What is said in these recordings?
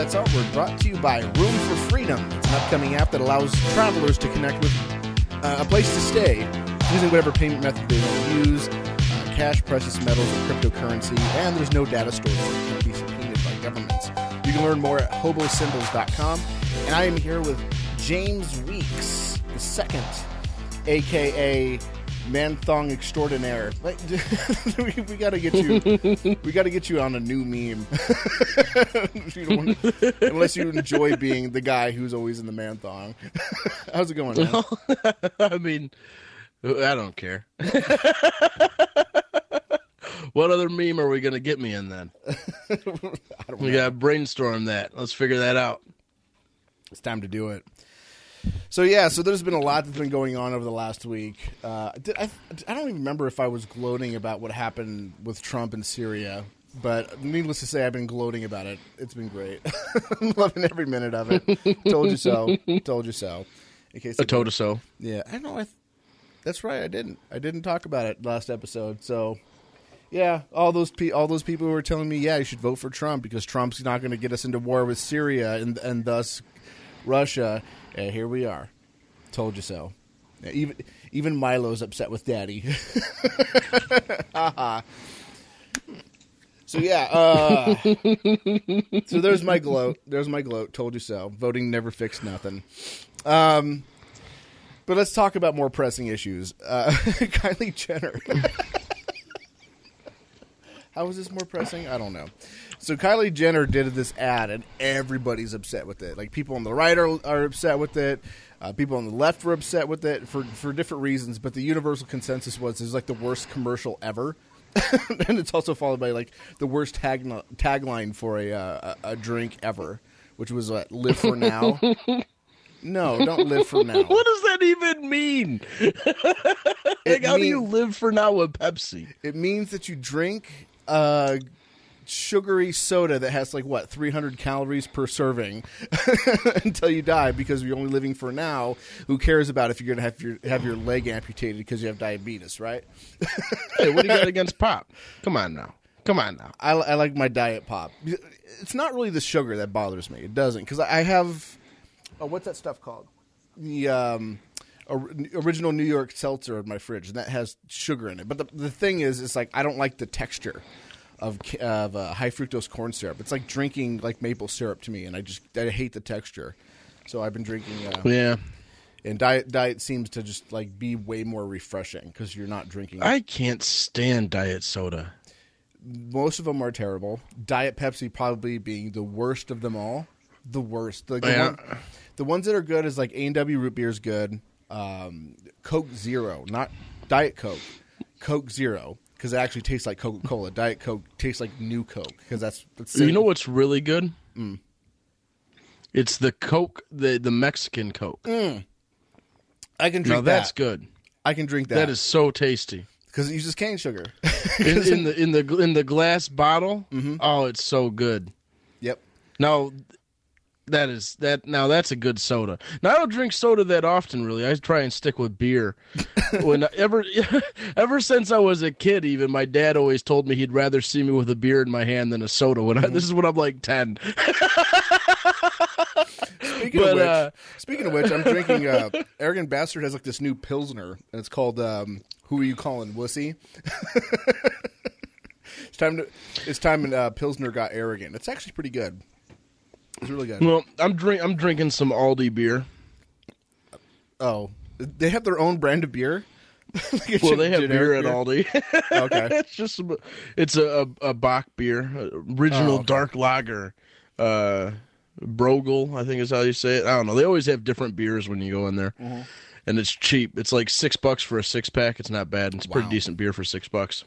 Experts. That's Artward, brought to you by Room for Freedom. It's an upcoming app that allows travelers to connect with uh, a place to stay using whatever payment method they want to use uh, cash, precious metals, or cryptocurrency. And there's no data stored, so it can't be subpoenaed by governments. You can learn more at hobosymbols.com. And I am here with James Weeks, the second, aka Man Thong Extraordinaire. We, we got to get you. We got to get you on a new meme. You wanna- unless you enjoy being the guy who's always in the man thong. How's it going? I mean, I don't care. what other meme are we going to get me in then? We know. got to brainstorm that. Let's figure that out. It's time to do it. So yeah, so there's been a lot that's been going on over the last week. Uh, did, I, I don't even remember if I was gloating about what happened with Trump in Syria, but needless to say, I've been gloating about it. It's been great. I'm loving every minute of it. Told you so. Told you so. In case A toe to so. Yeah, I know. I th- that's right. I didn't. I didn't talk about it last episode. So, yeah, all those pe- all those people who were telling me, yeah, you should vote for Trump because Trump's not going to get us into war with Syria and and thus Russia. And here we are. Told you so. Even even Milo's upset with Daddy. so yeah. Uh, so there's my gloat. There's my gloat. Told you so. Voting never fixed nothing. Um, but let's talk about more pressing issues. Uh, Kylie Jenner. How is this more pressing? I don't know. So Kylie Jenner did this ad, and everybody's upset with it. Like people on the right are, are upset with it. Uh, people on the left were upset with it for for different reasons. But the universal consensus was it's like the worst commercial ever. and it's also followed by like the worst tag tagline for a, uh, a drink ever, which was what "Live for now." no, don't live for now. What does that even mean? like, how do you live for now with Pepsi? It means that you drink a sugary soda that has like what 300 calories per serving until you die because you're only living for now. Who cares about if you're gonna have your have your leg amputated because you have diabetes, right? Hey, what do you got against pop? Come on now. Come on now. I, I like my diet pop. It's not really the sugar that bothers me. It doesn't because I have. Oh, what's that stuff called? The um, original New York seltzer in my fridge, and that has sugar in it. But the the thing is, it's like I don't like the texture of of uh, high fructose corn syrup. It's like drinking like maple syrup to me, and I just I hate the texture. So I've been drinking. Uh, Yeah. and diet diet seems to just like be way more refreshing because you're not drinking. I can't stand diet soda. most of them are terrible. Diet Pepsi probably being the worst of them all. The worst. Like the, Yeah. one, the ones that are good is like A and W root beer is good. Um, Coke Zero, not Diet Coke. Coke Zero because it actually tastes like Coca Cola. Diet Coke tastes like new Coke because that's, that's You know what's really good? Mm. It's the Coke, the the Mexican Coke. Mm. I can drink Now that's good. I can drink that. That is so tasty. because it uses cane sugar. In, in the in the in the glass bottle. Mm-hmm. Oh, it's so good. yep. Now that is that now that's a good soda. Now I don't drink soda that often really. I try and stick with beer. when ever ever since I was a kid even my dad always told me he'd rather see me with a beer in my hand than a soda when I, this is when I'm like 10. Speaking But, of which, uh, speaking of which, I'm drinking. Uh, Arrogant Bastard has like this new pilsner, and it's called um, "Who Are You Calling Wussy?" it's time to. It's time uh, Pilsner got arrogant. It's actually pretty good. It's really good. Well, I'm drink I'm drinking some Aldi beer. Oh, they have their own brand of beer. Like Well, they have beer at Aldi. Okay. it's just a, it's a, a, a bock beer, original Oh, okay. dark lager. Uh, Brogel, I think is how you say it. I don't know. They always have different beers when you go in there, Mm-hmm. and it's cheap. It's like six bucks for a six pack. It's not bad. It's pretty decent beer for six bucks.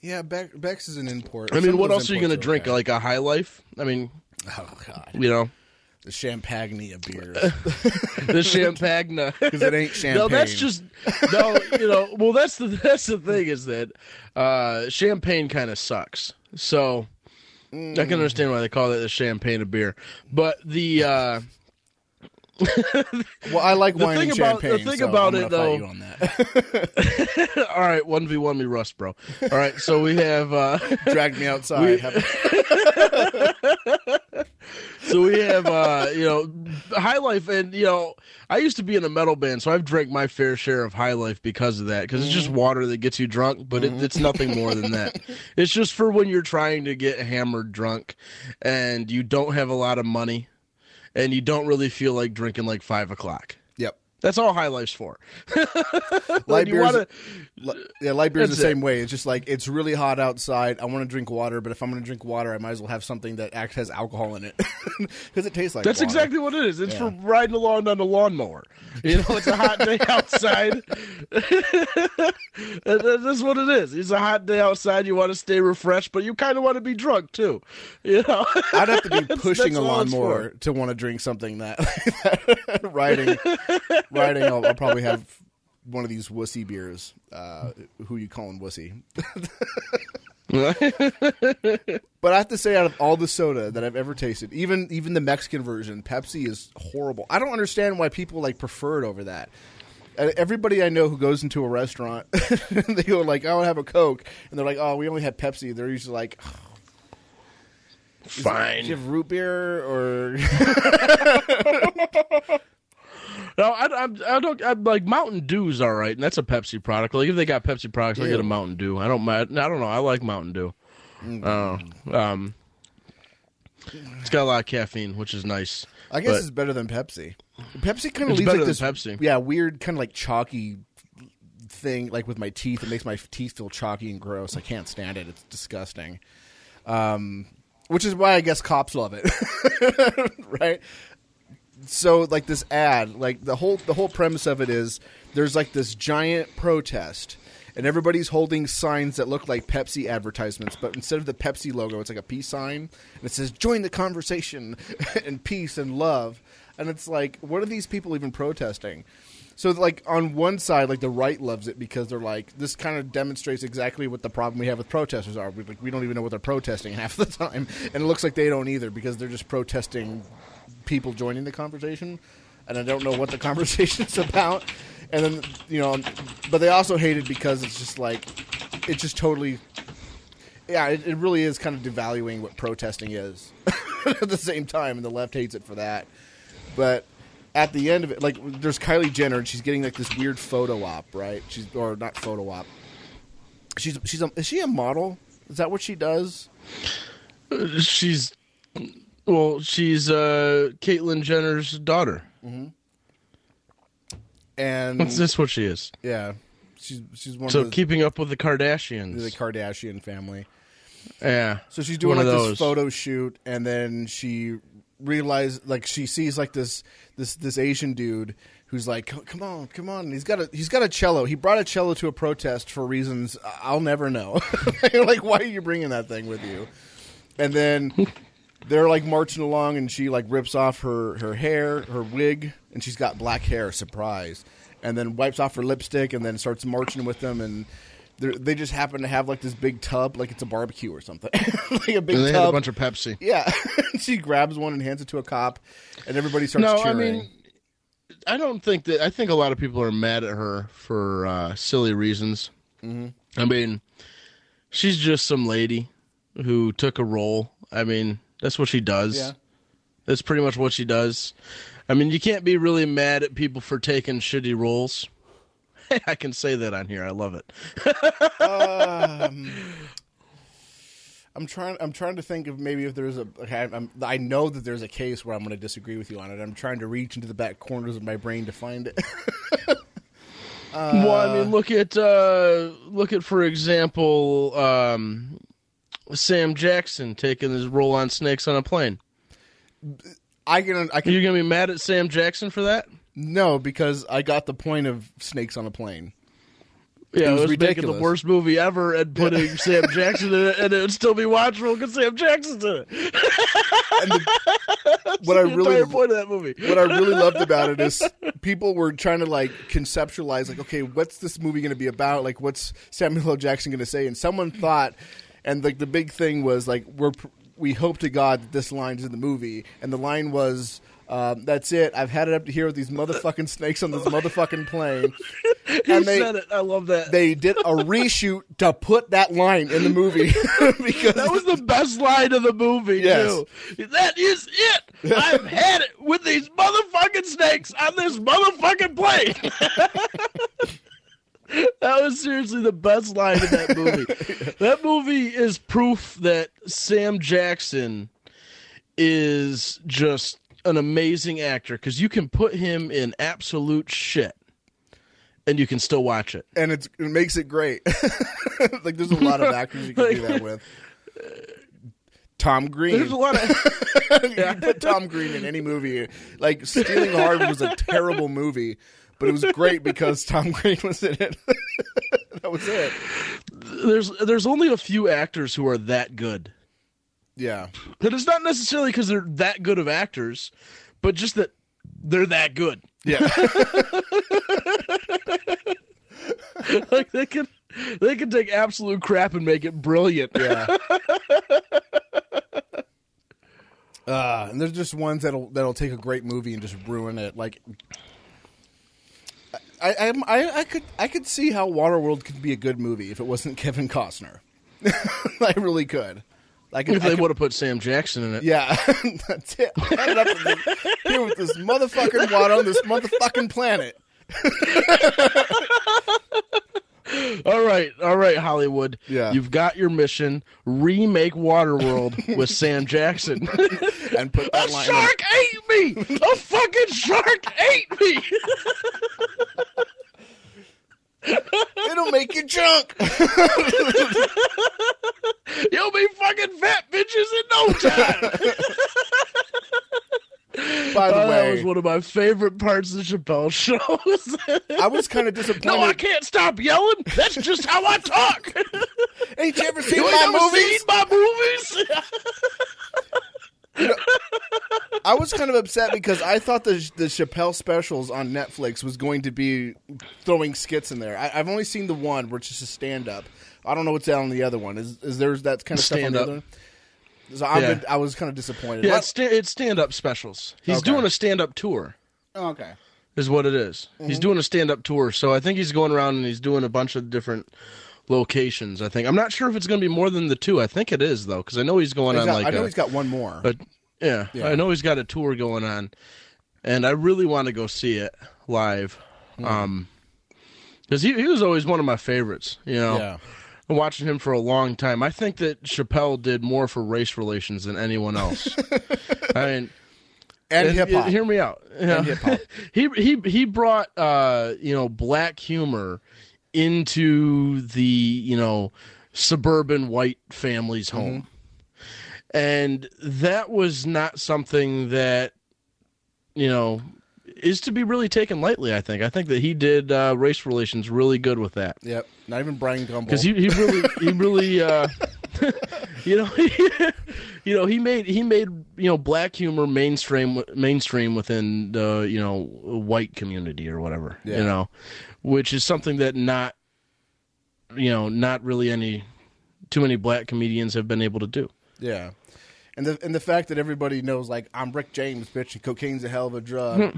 Yeah, Bex, Beck's is an import. I mean, Some what else are you gonna drink? okay. Like a High Life? I mean, oh god, you know, the champagne of beers the champagne. because it ain't champagne. No, that's just no. You know, well, that's the that's the thing is that uh, champagne kind of sucks. So I Mm. can understand why they call it the champagne of beer. But the uh, well, I like the wine thing and about- the thing so about I'm it, though- on that. all right, one v one me, Rust, bro. All right, so we have uh, Drag me outside. We- so we have uh you know high life and you know i used to be in a metal band so i've drank my fair share of high life because of that because it's just Mm-hmm. water that gets you drunk but it, it's nothing more than that it's just for when you're trying to get hammered drunk and you don't have a lot of money and you don't really feel like drinking like five o'clock. That's all high life's for Light beer's, wanna- yeah, light beer's the That's it. same way. It's just like it's really hot outside. I want to drink water, but if I'm going to drink water, I might as well have something that act has alcohol in it because it tastes like. That's water. exactly what it is. It's Yeah. for riding along on the lawnmower. You know, it's a hot day outside. That's what it is. It's a hot day outside. You want to stay refreshed, but you kind of want to be drunk too. You know, I'd have to be pushing a lawnmower to want to drink something that riding. Riding, I'll, I'll probably have one of these wussy beers. Uh, who you calling wussy? But I have to say, out of all the soda that I've ever tasted, even even the Mexican version, Pepsi is horrible. I don't understand why people like prefer it over that. Uh, Everybody I know who goes into a restaurant, they go like, "I want to have a Coke," and they're like, "Oh, we only had Pepsi." They're usually like, Fine. "Do you have root beer or?" No, I, I, I don't. I, like Mountain Dew's all right, and that's a Pepsi product. Like if they got Pepsi products, I get a Mountain Dew. I don't mind. I don't know. I like Mountain Dew. Uh, um, it's got a lot of caffeine, which is nice. I guess it's better than Pepsi. Pepsi kind of leaves better like than this, Pepsi. yeah, weird kind of like chalky thing, like with my teeth. It makes my teeth feel chalky and gross. I can't stand it. It's disgusting. Um, which is why I guess cops love it, right? So like this ad, like the whole the whole premise of it is there's like this giant protest. And everybody's holding signs that look like Pepsi advertisements, but instead of the Pepsi logo, it's like a peace sign, and it says "Join the conversation" and peace and love. And it's like, what are these people even protesting? So, like on one side, like the right loves it because they're like, this kind of demonstrates exactly what the problem we have with protesters are. We, like, we don't even know what they're protesting half the time, and it looks like they don't either because they're just protesting people joining the conversation, and I don't know what the conversation's about. And then you know, but they also hate it because it's just like it's just totally, yeah, it, it really is kind of devaluing what protesting is at the same time, and the left hates it for that. But at the end of it, like there's Kylie Jenner, and she's getting like this weird photo op, right? She's or not photo op. She's she's a, is she a model? Is that what she does? Uh, she's well, she's uh Caitlyn Jenner's daughter. And That's, that's what she is. yeah, she's she's one So of the, keeping up with the Kardashians. the Kardashian family. yeah. So she's doing like this photo shoot, and then she realized, like, she sees like this this this Asian dude who's like, "Come- "Come on, come on!" And he's got a he's got a cello. He brought a cello to a protest for reasons I'll never know. like, why are you bringing that thing with you? And then they're like marching along, and she like rips off her her hair, her wig, and she's got black hair. Surprise! And then wipes off her lipstick, and then starts marching with them, and. they're- just happen to have like this big tub, like it's a barbecue or something, like a big And they had a bunch of Pepsi. yeah, she grabs one and hands it to a cop, and everybody starts No, I cheering. mean, I don't think that. I think a lot of people are mad at her for uh, silly reasons. Mm-hmm. I mean, she's just some lady who took a role. I mean, that's what she does. Yeah. That's pretty much what she does. I mean, you can't be really mad at people for taking shitty roles. I can say that on here. I love it. um, I'm trying. I'm trying to think of maybe if there's a. Okay, I'm, I know that there's a case where I'm going to disagree with you on it. I'm trying to reach into the back corners of my brain to find it. well, I mean, look at uh, look at for example, um, Sam Jackson taking his roll on Snakes on a Plane. I can. I can. You're gonna be mad at Sam Jackson for that? No, because I got the point of snakes on a plane. Yeah, It was it was making the worst movie ever and putting Sam Jackson in it, and it would still be watchable because Sam Jackson's in it. And the, what I really point of that movie. what I really loved about it is people were trying to like conceptualize like, okay, what's this movie going to be about? Like, what's Samuel L. Jackson going to say? And someone thought, and like the big thing was like, we're we hope to God that this line is in the movie, and the line was. Um, that's it. I've had it up to here with these motherfucking snakes on this motherfucking plane, He And they- said it. I love that. They did a reshoot to put that line in the movie because that was the best line of the movie, Yes. too. That is it. I've had it with these motherfucking snakes on this motherfucking plane. That was seriously the best line in that movie. that movie is proof that Sam Jackson is just an amazing actor because you can put him in absolute shit and you can still watch it. and it's, it makes it great. like there's a lot of actors you can do that with. Tom Green. There's a lot of you can put Tom Green in any movie. Like Stealing Harvey was a terrible movie, but it was great because Tom Green was in it. that was it. there's there's only a few actors who are that good. Yeah. And it's not necessarily because they're that good of actors, but just that they're that good. Yeah. like they can they can take absolute crap and make it brilliant. Yeah. Uh, and there's just ones that'll that'll take a great movie and just ruin it. Like, I I'm- I I could I could see how Waterworld could be a good movie if it wasn't Kevin Costner. I really could. I could. If they would have put Sam Jackson in it. yeah, that's it. I ended up with here with this motherfucking water on this motherfucking planet. All right, all right, Hollywood. Yeah. You've got your mission. Remake Waterworld with Sam Jackson. And put a that line. in. shark ate me! A fucking shark ate me! It'll make you drunk. You'll be fucking fat bitches in no time. By the Oh, that was one of my favorite parts of the Chappelle show. I was kind of disappointed. no, I can't stop yelling. That's just how I talk. Ain't you ever seen you my movies? seen my movies? I was kind of upset because I thought the the Chappelle specials on Netflix was going to be throwing skits in there. I, I've only seen the one where it's just a stand up. I don't know what's out on the other one. Is is there that kind of stuff on the Stand-up. other one? So I've Yeah. I was kind of disappointed. yeah, it's, it's stand-up specials. He's Okay. doing a stand-up tour. oh, okay. is what it is. He's Mm-hmm. doing a stand-up tour, so I think he's going around and he's doing a bunch of different locations. I think I'm not sure if it's going to be more than the two. I think it is though, because I know he's going He's on like I know a, he's got one more. But yeah, Yeah. I know he's got a tour going on, and I really want to go see it live. Hmm. Um, because he he was always one of my favorites. You know, yeah. I'm watching him for a long time. I think that Chappelle did more for race relations than anyone else. I mean. And, And, hip hop. Hear me out. You know, he he he brought uh you know black humor into the you know suburban white family's Mm-hmm. home, and that was not something that you know is to be really taken lightly. I think. I think that he did uh, race relations really good with that Yep. Not even Bryant Gumbel. because he, he really he really uh you know you know he made he made you know black humor mainstream mainstream within the you know white community or whatever Yeah. you know which is something that not you know not really any too many black comedians have been able to do Yeah. And the and the fact that everybody knows like I'm Rick James, bitch, and cocaine's a hell of a drug.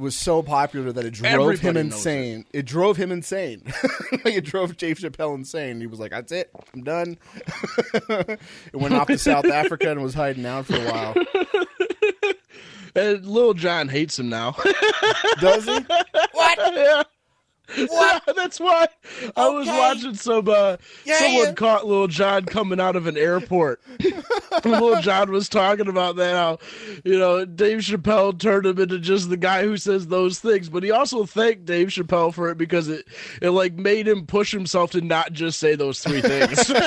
It was so popular that it drove him Everybody knows insane. It. drove him insane. like it drove Dave Chappelle insane. He was like, "That's it, I'm done." it went off to South Africa and was hiding out for a while. and Lil Jon hates him now Does he? What? yeah What? That's why I was watching some. Uh, Yeah, someone yeah. caught Little John coming out of an airport. Little John was talking about that how, you know, Dave Chappelle turned him into just the guy who says those things. But he also thanked Dave Chappelle for it because it it like made him push himself to not just say those three things.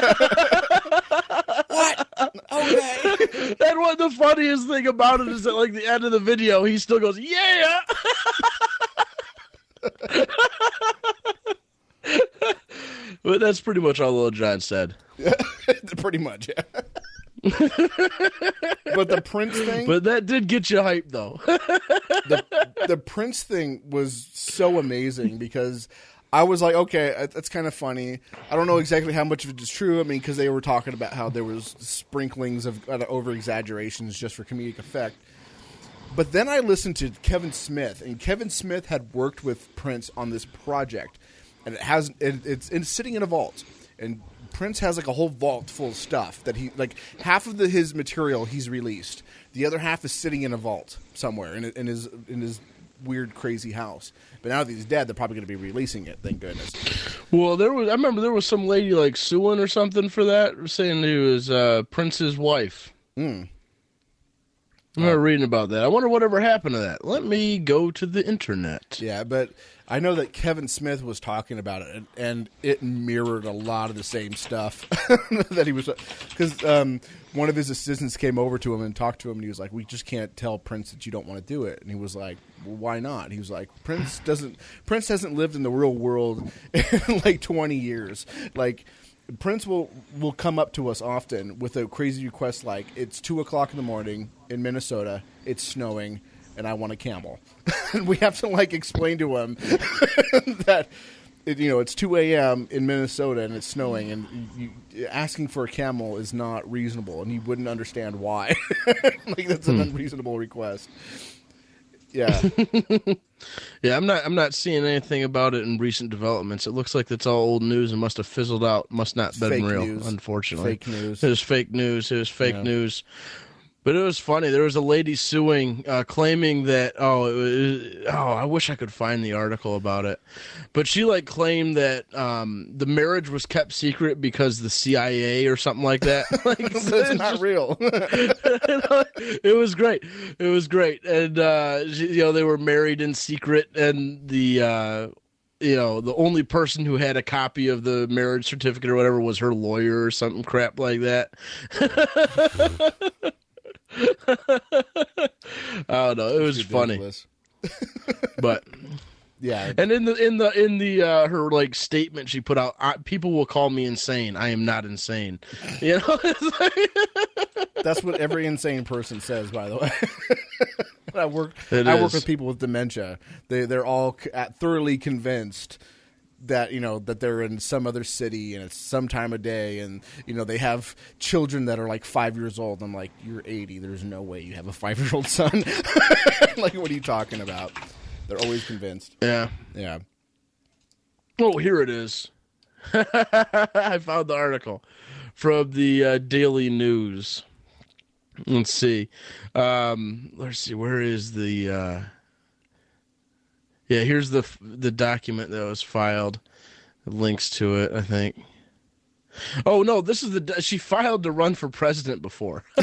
What? Okay. and what the funniest thing about it is that like the end of the video, he still goes, "Yeah." but that's pretty much all Little John said. Pretty much, yeah. but the Prince thing, But that did get you hyped, though. the the Prince thing was so amazing because I was like, okay, that's kind of funny. I don't know exactly how much of it is true. I mean, because they were talking about how there was sprinklings of uh, over exaggerations just for comedic effect. But then I listened to Kevin Smith, and Kevin Smith had worked with Prince on this project, and it has it, it's, it's sitting in a vault, and Prince has like a whole vault full of stuff that he like half of the, his material he's released, the other half is sitting in a vault somewhere in, in his in his weird crazy house. But now that he's dead, they're probably going to be releasing it. Thank goodness. Well, there was I remember there was some lady like suing or something for that, saying he was uh, Prince's wife. Mm. I remember reading about that. I wonder whatever happened to that. Let me go to the internet. Yeah, but I know that Kevin Smith was talking about it, and, and it mirrored a lot of the same stuff that he was. Because um, one of his assistants came over to him and talked to him, and he was like, "We just can't tell Prince that you don't want to do it." And he was like, well, "Why not?" He was like, "Prince doesn't. Prince hasn't lived in the real world in like twenty years. Like." Prince will will come up to us often with a crazy request like it's two o'clock in the morning in Minnesota, it's snowing, and I want a camel. and we have to like explain to him that it, you know it's two a.m. in Minnesota and it's snowing, and you, asking for a camel is not reasonable, and he wouldn't understand why. like that's an hmm. unreasonable request. Yeah, Yeah, I'm not I'm not seeing anything about it in recent developments. It looks like it's all old news and must have fizzled out. Must not been Fake real, news. unfortunately. fake news. It was fake news. It was fake Yeah. news. But it was funny. There was a lady suing, uh, claiming that oh, it was, oh, I wish I could find the article about it. But she like claimed that um, the marriage was kept secret because the CIA or something like that. like, That's it's not real. it was great. It was great, and uh, she- you know they were married in secret, and the uh, you know the only person who had a copy of the marriage certificate or whatever was her lawyer or something crap like that. I don't know. It was funny, but Yeah, and in the in the in the uh, her like statement she put out, I, people will call me insane. I am not insane. You know. Like- that's what every insane person says. By the way, I work. It I work with people with dementia. They they're all c- thoroughly convinced that you know that they're in some other city and it's some time of day and you know they have children that are like five years old. I'm like, you're 80. There's no way you have a five year old son. like, what are you talking about? They're always convinced. yeah. Yeah. Oh, here it is. I found the article from the uh, Daily News. Let's see. Um, let's see. Where is the? Uh... Yeah, here's the the document that was filed. Links to it, I think. Oh no, this is the she filed to run for president before.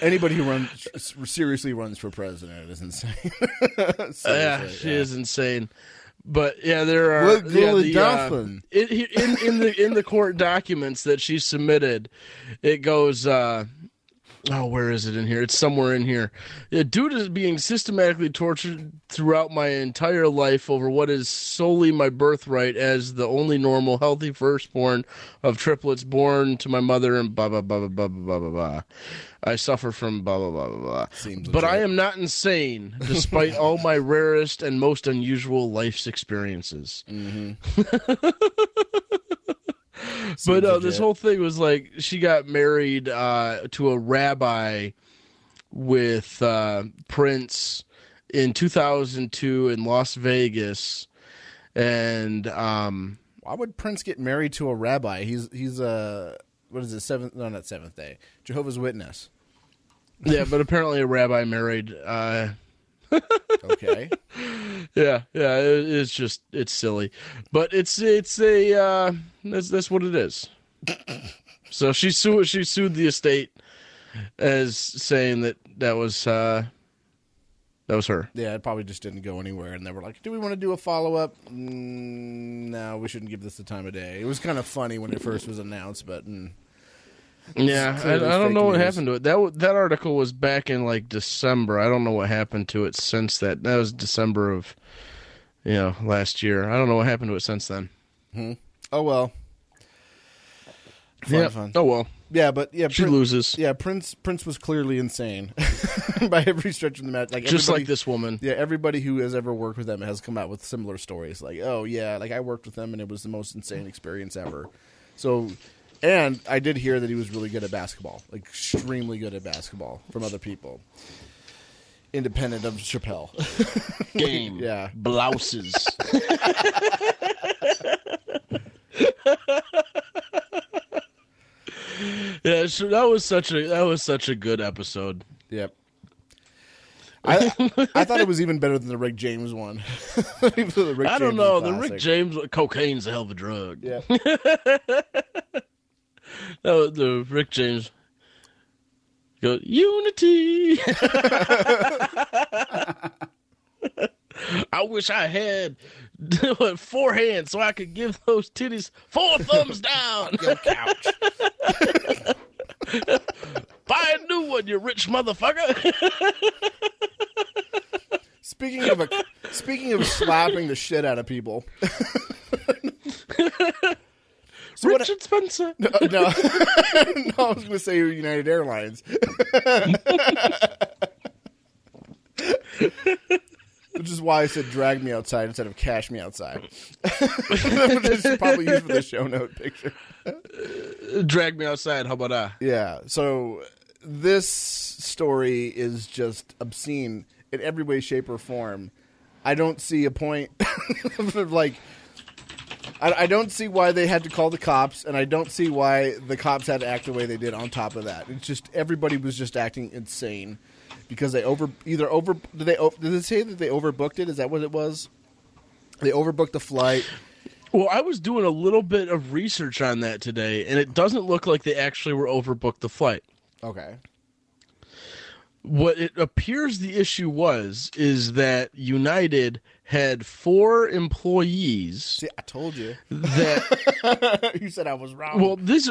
Anybody who runs seriously runs for president is insane. yeah, she yeah. is insane. But yeah, there are What yeah, the, uh, in, in in the in the court documents that she submitted, it goes. Uh, oh, where is it in here? It's somewhere in here. Yeah, dude is being systematically tortured throughout my entire life over what is solely my birthright as the only normal, healthy firstborn of triplets born to my mother and blah, blah, blah, blah, blah, blah, blah, blah. I suffer from blah, blah, blah, blah, blah. But. I am not insane, despite all my rarest and most unusual life's experiences. Mm-hmm. But uh, this whole thing was like she got married uh, to a rabbi with uh, Prince in 2002 in Las Vegas, and um, Why would Prince get married to a rabbi? He's he's a what is it seventh? No, not seventh day. Jehovah's Witness. yeah, but apparently a rabbi married. Okay, yeah, yeah, it, it's just it's silly, but it's it's a uh, that's that's what it is. So she sued she sued the estate as saying that that was uh, that was her. yeah, it probably just didn't go anywhere, and they were like, "Do we want to do a follow up?" Mm, no, we shouldn't give this the time of day. It was kind of funny when it first was announced, but mm, Yeah, I, I don't know what news. happened to it. That that article was back in like December. I don't know what happened to it since that. That was December of you know last year. I don't know what happened to it since then. Hmm. oh well. Fun, yeah. fun. Oh well, Yeah, but yeah, she loses Yeah, Prince Prince was clearly insane by every stretch of the match. Like just like this woman. Yeah, everybody who has ever worked with them has come out with similar stories. Like, oh yeah, like I worked with them and it was the most insane experience ever. So, And I did hear that he was really good at basketball, like extremely good at basketball from other people, independent of Chappelle. Game. Yeah. Blouses. yeah, so that was such a that was such a good episode. Yep. I I thought it was even better than the Rick James one. The Rick I don't James know. The Rick classic. James cocaine's a hell of a drug. Yeah. No, the Rick James go Unity. I wish I had four hands so I could give those titties four thumbs down. Couch. Buy a new one, you rich motherfucker. Speaking of a, speaking of slapping the shit out of people. So what, Richard Spencer. no, no, I was going to say United Airlines. Which is why I said drag me outside instead of cash me outside. Which is probably used for the show note picture. Drag me outside. How about that? Yeah. So this story is just obscene in every way, shape, or form. I don't see a point of like. I, I don't see why they had to call the cops, and I don't see why the cops had to act the way they did. On top of that, it's just everybody was just acting insane because they over either over did they did they say that they overbooked it? Is that what it was? They overbooked the flight. Well, I was doing a little bit of research on that today, and it doesn't look like they actually were overbooked the flight. Okay. What it appears the issue was is that United had four employees See, I told you. that you said I was wrong. well this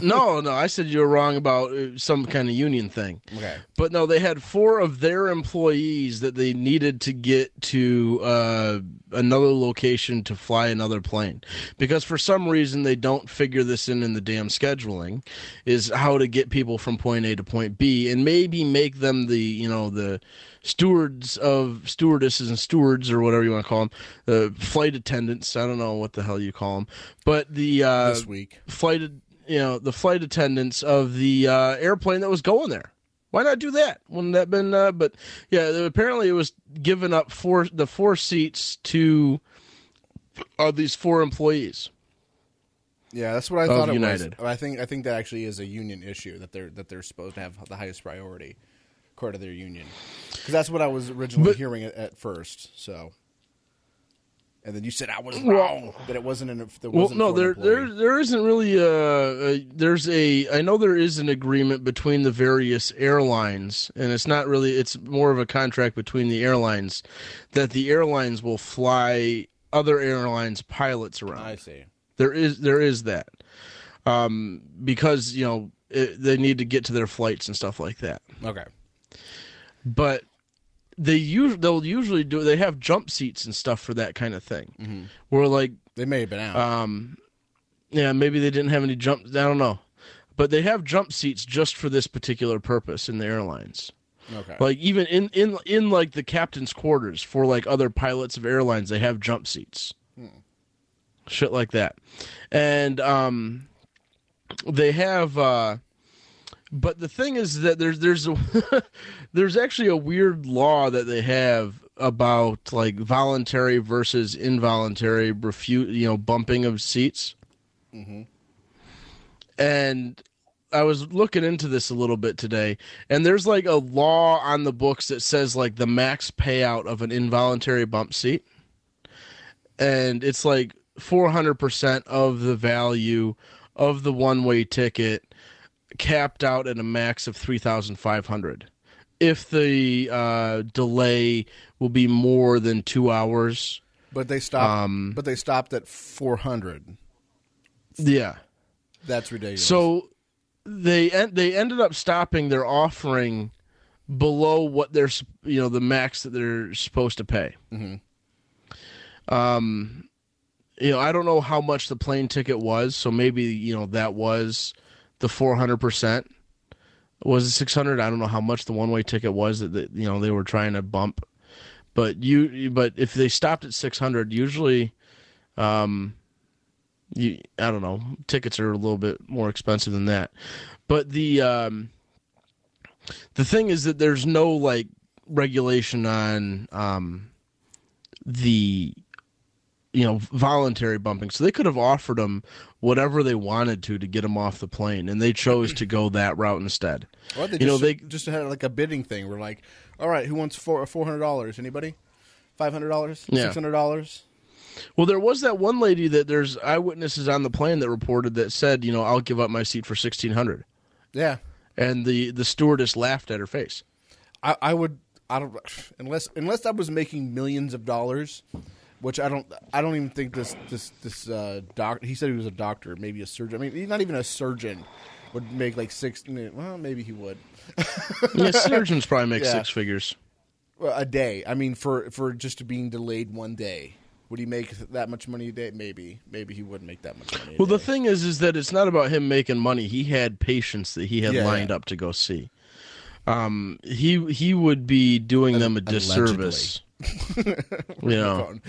no no I said you were wrong about uh, some kind of union thing. okay. But no, they had four of their employees that they needed to get to uh, another location to fly another plane, because for some reason they don't figure this in in the damn scheduling, is how to get people from point A to point B, and maybe make them the you know the stewards of stewardesses and stewards or whatever you want to call them, the flight attendants. I don't know what the hell you call them, but the uh, This week. flight you know the flight attendants of the uh, airplane that was going there. Why not do that? Wouldn't that been? Uh, but yeah, apparently it was given up for the four seats to uh, these four employees. Yeah, that's what I thought it United. was. I think I think that actually is a union issue that they're that they're supposed to have the highest priority according to their union. Because that's what I was originally But- hearing at, at first. So, and then you said I was Well- wrong that it wasn't an. There Well, wasn't no, there employee. there there isn't really a, a there's a I know there is an agreement between the various airlines, and it's not really it's more of a contract between the airlines that the airlines will fly other airlines pilots around. I see. There is there is that um, because you know it, they need to get to their flights and stuff like that. Okay. But they us- they'll usually do they have jump seats and stuff for that kind of thing. Mm-hmm. Where like They may have been out. um, yeah maybe they didn't have any jump. I don't know, but they have jump seats just for this particular purpose in the airlines. okay. Like even in in in like the captain's quarters for like other pilots of airlines, they have jump seats, shit like that, and um, they have. uh But the thing is that there's there's a there's actually a weird law that they have about like voluntary versus involuntary refute you know bumping of seats, mm-hmm. and I was looking into this a little bit today, and there's like a law on the books that says like the max payout of an involuntary bump seat, and it's like 400% of the value of the one way ticket, capped out at a max of 3,500. If the uh, delay will be more than two hours, but they stopped. um, but they stopped at four hundred. yeah. That's ridiculous. So they they ended up stopping their offering below what they're you know the max that they're supposed to pay. Mhm. Um, you know I don't know how much the plane ticket was, so maybe you know that was the four hundred percent. Was it six hundred? I don't know how much the one way ticket was that, you know they were trying to bump. But you but if they stopped at six hundred, usually, um, you I don't know, tickets are a little bit more expensive than that. But the um the thing is that there's no like regulation on um the you know voluntary bumping so they could have offered them whatever they wanted to to get them off the plane and they chose to go that route instead they You know, they- just had like a bidding thing. We're like, all right, who wants four four hundred dollars? Anybody? Five hundred dollars? Six hundred dollars? well there was that one lady that there's eyewitnesses on the plane that reported that said you know i'll give up my seat for 1600 Yeah, and the the stewardess laughed at her face I, I would. I don't unless unless I was making millions of dollars, which I don't. I don't even think this this this uh, doc. He said he was a doctor, maybe a surgeon. I mean, he's not even a surgeon. Would make like six. Well, maybe he would yeah surgeons probably make Yeah. six figures Well, a day. I mean, for for just being delayed one day, would he make that much money a day? Maybe. Maybe he wouldn't make that much money. Well the thing is is that it's not about him making money he had patients that he had Yeah, lined yeah. up to go see um he he would be doing them a disservice you know Phone.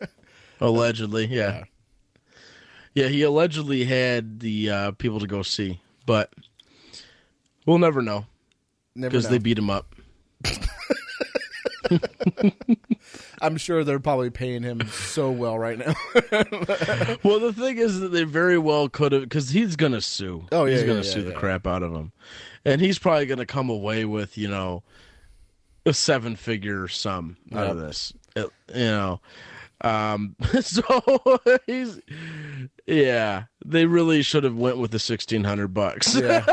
Allegedly, yeah. yeah. he allegedly had the uh, people to go see, but we'll never know because they beat him up. I'm sure they're probably paying him so well right now. Well, the thing is that they very well could have, because he's gonna sue. Oh, yeah, he's yeah, gonna yeah, sue the yeah. crap out of him, and he's probably gonna come away with you know a seven-figure sum out of this. It- you know, um, so he's yeah. They really should have went with the sixteen hundred bucks. yeah.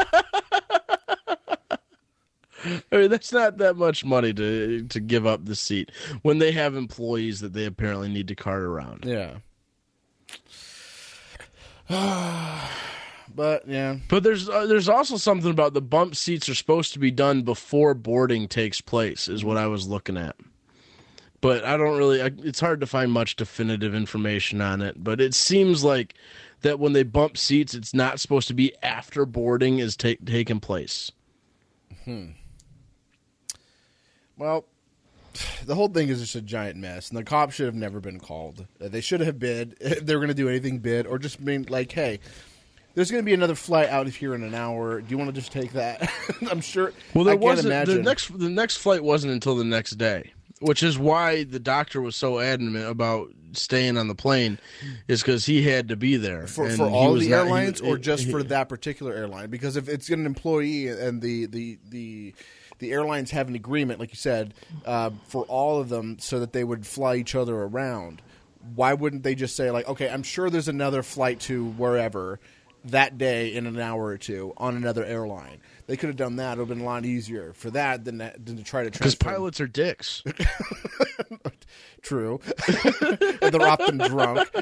I mean, that's not that much money to to give up the seat when they have employees that they apparently need to cart around. Yeah. But yeah, But there's uh, there's also something about the bump seats are supposed to be done before boarding takes place, is what I was looking at. But I don't really. I, it's hard to find much definitive information on it. But it seems like that when they bump seats, it's not supposed to be after boarding is take taking place. Hmm. well, the whole thing is just a giant mess, and the cops should have never been called. They should have bid if they were going to do anything bid, or just been like, "Hey, there's going to be another flight out of here in an hour. Do you want to just take that?" I'm sure. Well, there wasn't the next the next flight wasn't until the next day, which is why the doctor was so adamant about staying on the plane, is because he had to be there for, for all the not- he- airlines or he- just he- for that particular airline because if it's an employee and the the the the airlines have an agreement like you said uh, for all of them so that they would fly each other around why wouldn't they just say like okay i'm sure there's another flight to wherever that day in an hour or two on another airline they could have done that it would have been a lot easier for that than, that, than to try to Because pilots are dicks. true they're often drunk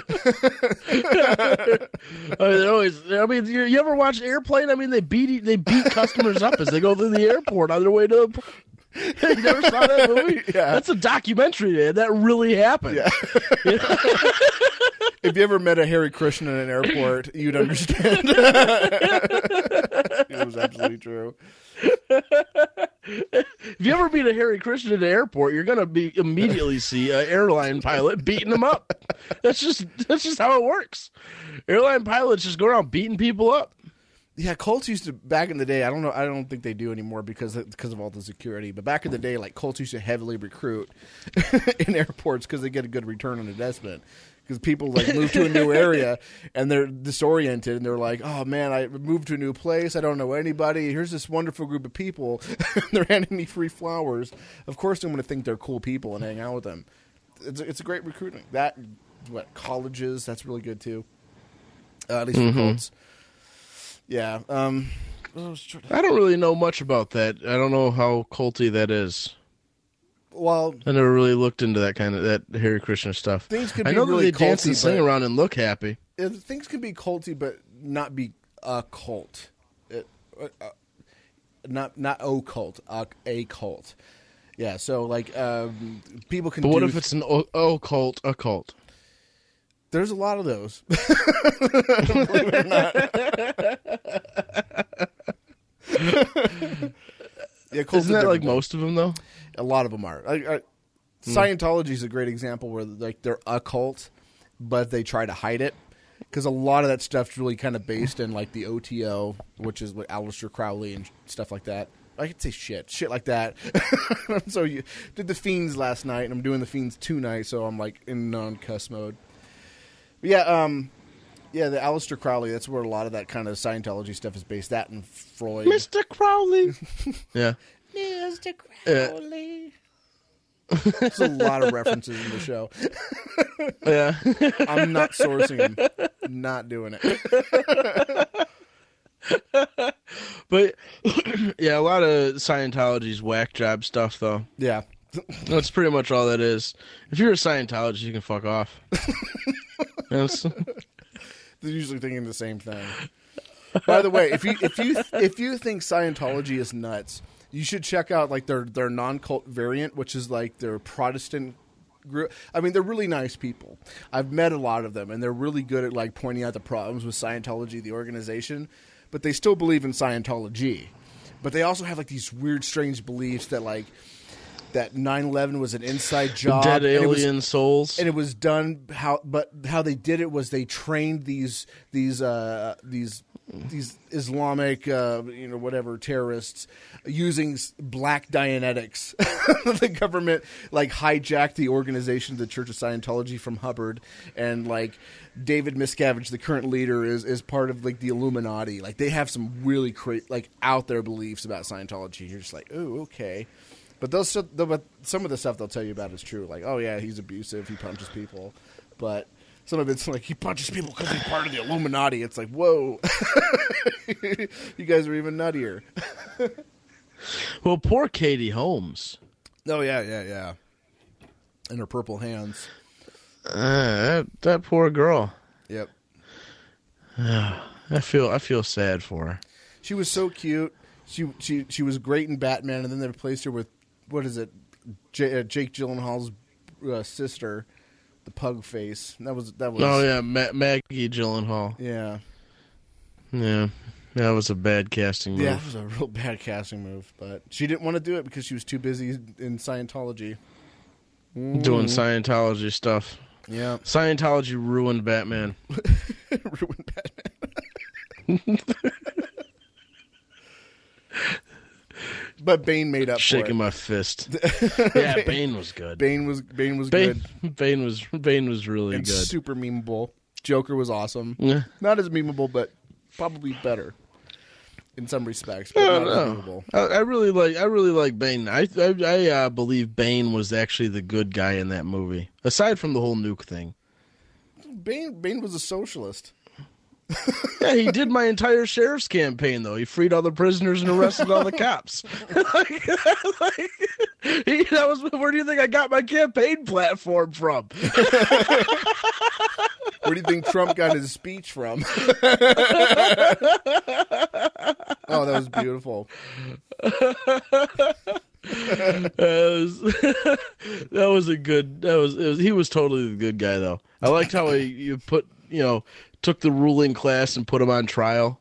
I mean, always. I mean, you, you ever watch Airplane? I mean, they beat they beat customers up as they go through the airport on their way to. You never saw that movie? Yeah. That's a documentary. Man. That really happened. Yeah. if you ever met a Hare Krishna in an airport, you'd understand. it was absolutely true. If you ever meet a Harry Christian at the airport, you're gonna be immediately see an airline pilot beating them up. That's just that's just how it works. Airline pilots just go around beating people up. Yeah, Colts used to back in the day. I don't know. I don't think they do anymore because of, because of all the security. But back in the day, like Colts used to heavily recruit in airports because they get a good return on investment. Because people like move to a new area and they're disoriented and they're like, "Oh man, I moved to a new place. I don't know anybody. Here's this wonderful group of people. they're handing me free flowers. Of course, I'm going to think they're cool people and hang out with them. It's a, it's a great recruiting. That what colleges? That's really good too. Uh, at least for Colts. Yeah. Um, I to- I don't really know much about that. I don't know how culty that is. well, I never really looked into that kind of that Hare Krishna stuff. Things could I be know really that they dance and sing around and look happy. things can be culty, but not be a cult. It, uh, uh, not not occult, uh, a cult. Yeah. So like, um, people can. But what do- if it's an occult occult? There's a lot of those. Believe it or not. yeah, cults Isn't that like different. most of them though? A lot of them are. I, I, hmm. Scientology is a great example where like they're a cult, but they try to hide it. because a lot of that stuff's really kind of based in like the OTO, which is what Aleister Crowley and stuff like that. I could say shit, shit like that. so you did the Fiends last night, and I'm doing the Fiends tonight, so I'm like in non-cuss mode. But yeah, um, yeah, the Aleister Crowley. That's where a lot of that kind of Scientology stuff is based. That and Freud. Mr. Crowley. yeah. Mr. Crowley. There's a lot of references in the show. Yeah. I'm not sourcing them. Not doing it. but yeah, a lot of Scientology's whack job stuff though. Yeah. That's pretty much all that is. If you're a Scientologist, you can fuck off. Yes. They're usually thinking the same thing. By the way, if you if you if you think Scientology is nuts, you should check out like their their non cult variant, which is like their Protestant group. I mean, they're really nice people. I've met a lot of them, and they're really good at like pointing out the problems with Scientology, the organization. But they still believe in Scientology. But they also have like these weird, strange beliefs that like that 9/11 was an inside job. Dead and it was- alien souls. and it was done how but how they did it was they trained these these uh these these islamic uh you know whatever terrorists using black dianetics the government like hijacked the organization of the church of scientology from hubbard and like david miscavige the current leader is is part of like the illuminati like they have some really cra- like out there beliefs about scientology you're just like oh okay but those the- but some of the stuff they'll tell you about is true. Like, oh yeah, he's abusive, he punches people, but some of it's like he punches people because he's part of the Illuminati. It's like, whoa, you guys are even nuttier. well, poor Katie Holmes. Oh yeah, yeah, yeah. And her purple hands. Uh, that that poor girl. Yep. I feel I feel sad for her. She was so cute. She she she was great in Batman, and then they replaced her with what is it, J- uh, Jake Gyllenhaal's uh, sister, the pug face. That was that was. Oh yeah, Ma- Maggie Gyllenhaal. yeah. Yeah, that was a bad casting move. Yeah, it was a real bad casting move, but she didn't want to do it because she was too busy in Scientology. Doing Scientology stuff. Yeah, Scientology ruined Batman. ruined Batman. but Bane made up Shaking my fist. yeah, Bane was good. Bane was Bane was Bane, good Bane was Bane was really and good. super memeable. Joker was awesome. Yeah. Not as memeable, but probably better in some respects. But I don't not know. memeable. I, I really like I really like Bane. I I, I uh, believe Bane was actually the good guy in that movie. Aside from the whole nuke thing. Bane Bane was a socialist. Yeah, he did my entire sheriff's campaign though. He freed all the prisoners and arrested all the cops. like, like, he, that was where do you think I got my campaign platform from? Where do you think Trump got his speech from? oh, that was beautiful. That was, that was a good. That was, it was. He was totally the good guy, though. I liked how he you put you know took the ruling class and put him on trial.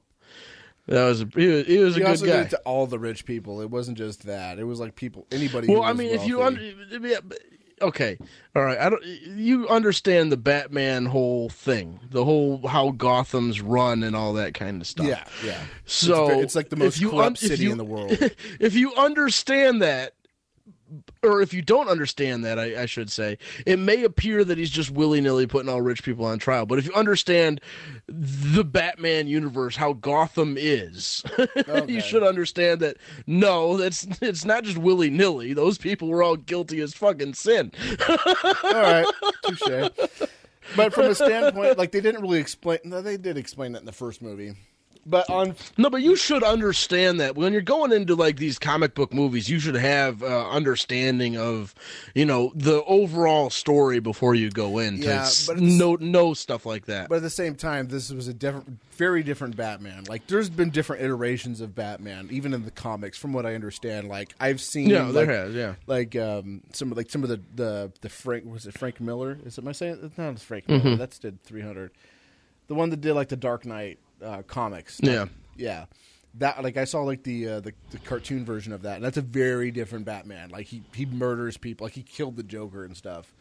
That was a, he was, he was a good guy. to all the rich people. It wasn't just that. It was like people, anybody. who well, I mean, if you under, yeah, okay, all right, I don't. You understand the Batman whole thing, the whole how Gotham's run and all that kind of stuff. yeah, yeah. So it's, it's like the most corrupt un- city you- in the world. if you understand that, or if you don't understand that, I, I should say, it may appear that he's just willy nilly putting all rich people on trial. But if you understand the Batman universe, how Gotham is, Okay. you should understand that no, that's it's not just willy nilly. Those people were all guilty as fucking sin. all right, touche. But from a standpoint, like they didn't really explain. No, they did explain that in the first movie. But on No, but you should understand that when you're going into like these comic book movies, you should have uh, understanding of, you know, the overall story before you go in. Yeah, but know know stuff like that. But at the same time, this was a different, very different Batman. Like, there's been different iterations of Batman, even in the comics, from what I understand. Like, I've seen, yeah, like, there has, yeah. like um, some of like some of the the the Frank was it Frank Miller? Is it am I saying it's not Frank Miller? That's did 300. The one that did like the Dark Knight uh, comics. Yeah. yeah. That like I saw like the, uh, the the cartoon version of that, and that's a very different Batman. Like he he murders people, like he killed the Joker and stuff.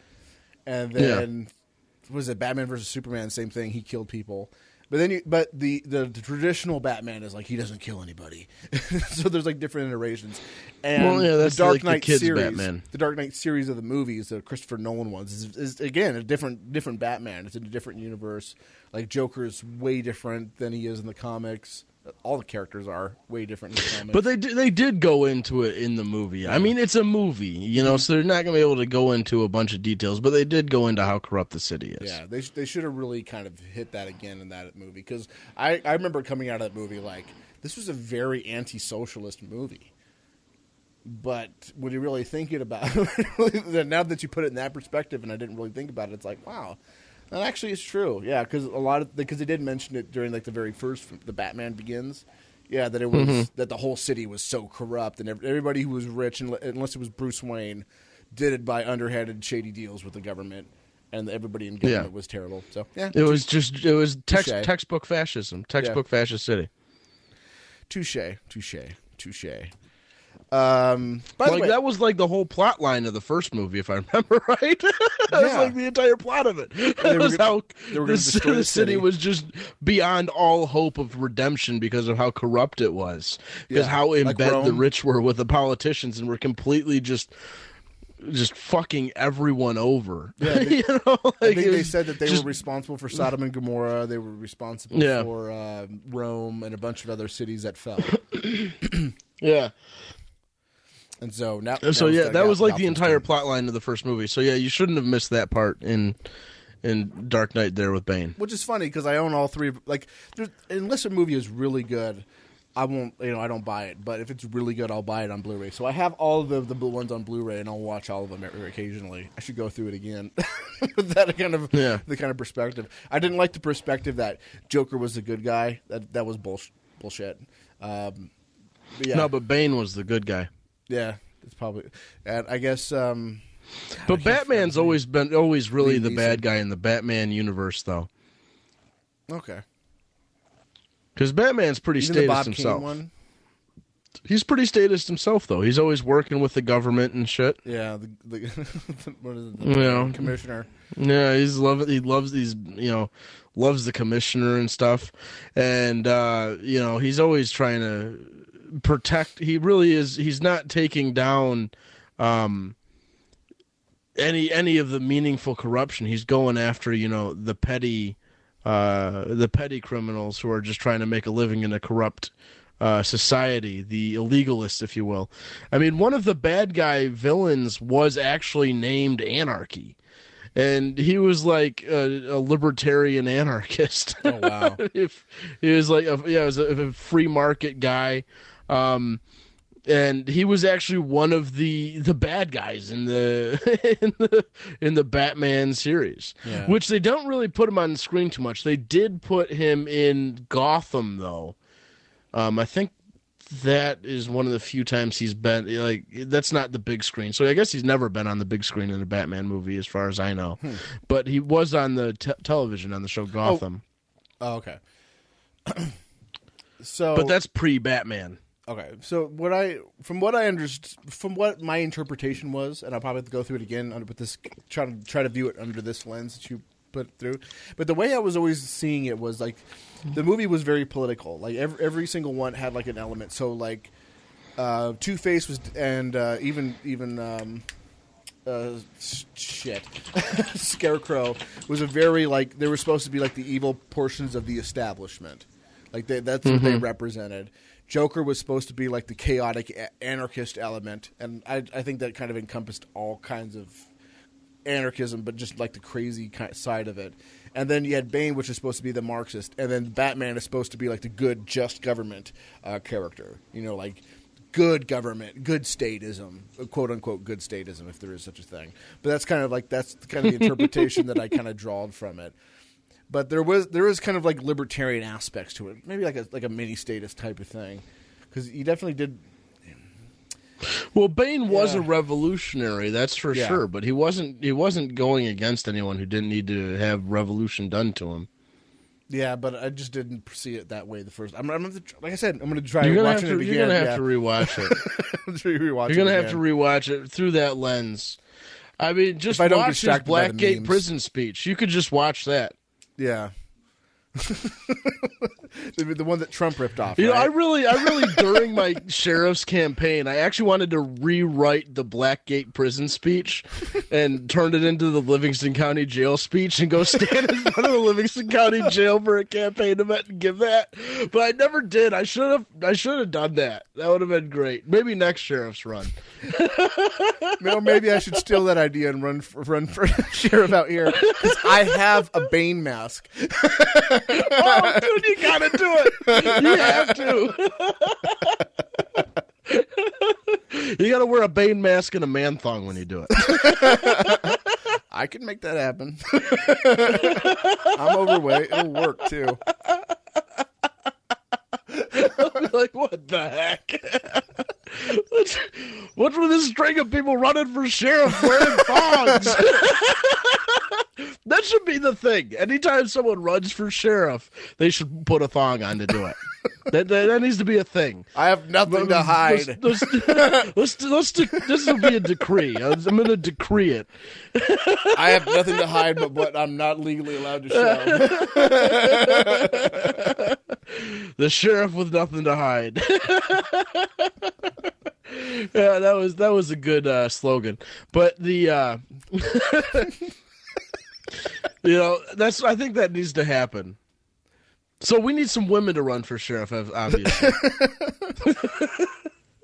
And Yeah. then was it Batman versus Superman? Same thing. He killed people. But then, you, but the, the, the traditional Batman is like he doesn't kill anybody. so there's like different iterations. And Well, yeah, that's the Dark like the Knight kids' series, Batman. the Dark Knight series of the movies, the Christopher Nolan ones, is, is again a different different Batman. It's in a different universe. Like Joker is way different than he is in the comics. All the characters are way different in the comics. But they did, they did go into it in the movie. I mean, it's a movie, you know, so they're not going to be able to go into a bunch of details, but they did go into how corrupt the city is. Yeah, they they should have really kind of hit that again in that movie because I I remember coming out of that movie like this was a very anti-socialist movie. But when you really think it about it, now that you put it in that perspective, and I didn't really think about it, it's like wow, that actually is true. Yeah, because a lot of because they did mention it during like the very first the Batman Begins. Yeah, that it was mm-hmm. that the whole city was so corrupt, and everybody who was rich, unle- unless it was Bruce Wayne, did it by underhanded, shady deals with the government, and everybody in government Yeah. was terrible. So yeah, It was just it was text, textbook fascism, textbook fascist city. touche, touche, touche. Um, by the like way, that was like the whole plot line of the first movie, if I remember right. that was like the entire plot of it. That was gonna- how the, gonna c- destroy the the city city. was just beyond all hope of redemption because of how corrupt it was. Because Yeah, how in like bed the rich were with the politicians and were completely just just fucking everyone over. Yeah, they- you know, like I think they said that they just- were responsible for Sodom and Gomorrah. They were responsible Yeah. for uh, Rome and a bunch of other cities that fell. yeah. And so now, So now yeah, that was like the entire turn. plot line of the first movie. So yeah, you shouldn't have missed that part in in Dark Knight there with Bane. which is funny because I own all three. of- Like, unless a movie is really good, I won't. You know, I don't buy it. But if it's really good, I'll buy it on Blu-ray. So I have all of the the blue ones on Blu-ray, and I'll watch all of them occasionally. I should go through it again. With that kind of Yeah. the kind of perspective. I didn't like the perspective that Joker was the good guy. That that was bullsh- bullshit. Um, but yeah, No, but Bane was the good guy. Yeah, it's probably. And I guess. Um, But Batman's always been always really the bad guy in the Batman universe, though, okay, because Batman's pretty even the statist Bob himself. He's pretty statist himself, though. He's always working with the government and shit. Yeah, the, the what is it? The Yeah. commissioner. Yeah, he's love he loves these you know loves the commissioner and stuff, and uh, you know he's always trying to protect. He really is. He's not taking down um, any any of the meaningful corruption. He's going after you know the petty uh, the petty criminals who are just trying to make a living in a corrupt uh, society, the illegalists, if you will. I mean, one of the bad guy villains was actually named Anarchy, and he was like a, a libertarian anarchist. Oh wow. if he was like a, yeah, was a, a free market guy. Um, and he was actually one of the the bad guys in the in the in the Batman series, Yeah. which they don't really put him on the screen too much. They did put him in Gotham though. Um, I think that is one of the few times he's been like that's not the big screen. So I guess he's never been on the big screen in a Batman movie, as far as I know. But he was on the te- television on the show Gotham. Oh, okay. so, But that's pre Batman. Okay. So what I, from what I understood, from what my interpretation was, and I'll probably have to go through it again under this, try to try to view it under this lens that you put through. But the way I was always seeing it was like, the movie was very political. Like every every single one had like an element. So like, uh, Two Face was, and uh, even even. Um, uh, shit. Scarecrow was a very like they were supposed to be like the evil portions of the establishment, like they, that's what they represented. Joker was supposed to be like the chaotic a- anarchist element, and I, I think that kind of encompassed all kinds of anarchism, but just like the crazy ki side of it. And then you had Bane, which is supposed to be the Marxist, and then Batman is supposed to be like the good, just government uh, character. You know, like good government, good statism, quote unquote, good statism, if there is such a thing. But that's kind of like that's kind of the interpretation that I kind of drawed from it. But there was there was kind of like libertarian aspects to it, maybe like a like a mini statist type of thing, because you definitely did. Well, Bane was Yeah. a revolutionary, that's for Yeah. sure. But he wasn't. He wasn't going against anyone who didn't need to have revolution done to him. Yeah, but I just didn't see it that way the first. I'm, I'm gonna, like I said, I'm going to try You're gonna have watching to. it You're again. gonna have yeah. to rewatch it. Rewatch You're gonna it have to rewatch it through that lens. I mean, just If I don't watch his distracted by the Blackgate prison speech. You could just watch that. Yeah. The, the one that Trump ripped off. You know, I really, I really, during my sheriff's campaign, I actually wanted to rewrite the Blackgate prison speech and turn it into the Livingston County jail speech and go stand in front of the Livingston County jail for a campaign event and give that. But I never did. I should have. I should have done that. That would have been great. Maybe next sheriff's run. No, maybe I should steal that idea and run for, run for sheriff out here because I have a Bane mask. Oh, dude, you gotta do it. You have to. you gotta wear a Bane mask and a man thong when you do it. I can make that happen. I'm overweight. It'll work too. like, what the heck? What's, what's with this string of people running for sheriff wearing thongs? that should be the thing. Anytime someone runs for sheriff, they should put a thong on to do it. that, that, that needs to be a thing. I have nothing to hide. Let's, let's, let's, let's this will be a decree. I'm going to decree it. I have nothing to hide but what I'm not legally allowed to show. the sheriff with nothing to hide. Yeah, that was that was a good uh, slogan. But the uh, you know that's I think that needs to happen. So we need some women to run for sheriff, ob- obviously.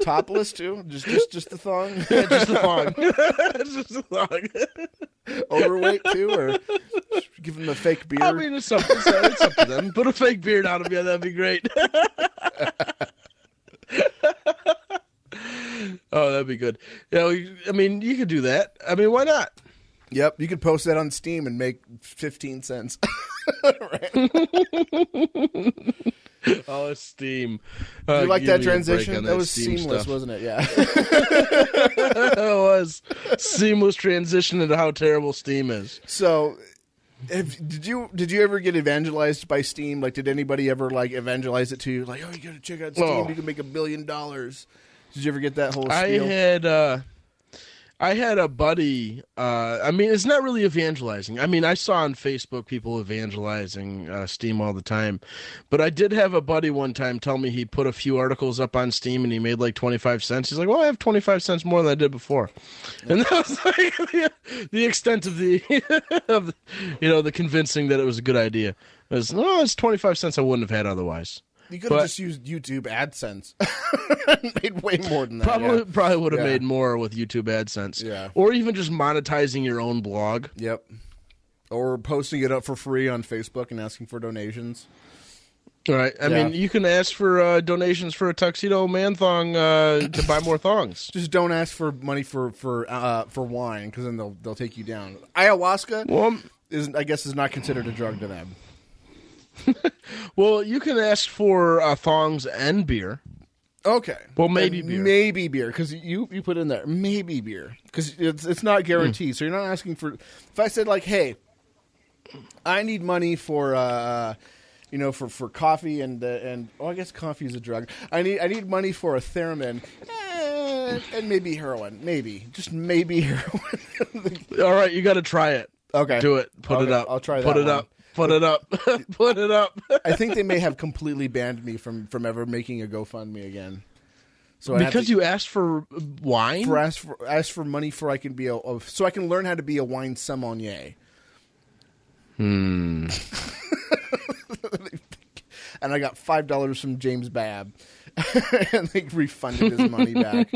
Topless too? Just just just the thong? just a thong. just a thong. Overweight too, or give them a fake beard? I mean, it's up, it's, it's up to them. Put a fake beard on them, Yeah, that'd be great. Oh, that'd be good. You know, I mean, you could do that. I mean, why not? yep, you could post that on Steem and make fifteen cents. Oh, Steem. Uh, you like that me a break transition? on That, was Steem seamless, stuff. wasn't it? Yeah. it was seamless transition into how terrible Steem is. so, have, did you did you ever get evangelized by Steem? Like, did anybody ever like evangelize it to you? Like, oh, you got to check out Steem. Oh. You can make a billion dollars. Did you ever get that whole I had uh I had a buddy uh I mean it's not really evangelizing. I mean I saw on Facebook people evangelizing uh, Steem all the time. But I did have a buddy one time tell me he put a few articles up on Steem and he made like 25 cents. He's like, "Well, I have 25 cents more than I did before." And that was like the, the extent of the of the, you know, the convincing that it was a good idea. It was, "No, it's 25 cents I wouldn't have had otherwise." You could have just used YouTube AdSense. Made way more than that. Probably yeah. probably would have Yeah. made more with YouTube AdSense. Yeah. Or even just monetizing your own blog. Yep. Or posting it up for free on Facebook and asking for donations. All right. I Yeah. mean, you can ask for uh, donations for a tuxedo man thong uh, to buy more thongs. Just don't ask for money for for uh, for wine because then they'll they'll take you down. Ayahuasca Well, is I guess is not considered a drug to them. well, you can ask for uh, thongs and beer. Okay. Well, maybe And beer. Maybe beer because you you put in there maybe beer because it's it's not guaranteed. So you're not asking for. If I said like, hey, I need money for. uh you know, for, for coffee and uh, and oh, I guess coffee is a drug. I need I need money for a theremin eh, and maybe heroin, maybe just maybe heroin. All right, you got to try it. okay, Do it. Put it up. I'll try Put it one. up. Put it up. Put it up. I think they may have completely banned me from from ever making a GoFundMe again. So because to, you asked for wine. for ask for ask for money for I can be a, a so I can learn how to be a wine sommelier. Hmm. and I got five dollars from James Babb, and they refunded his money back.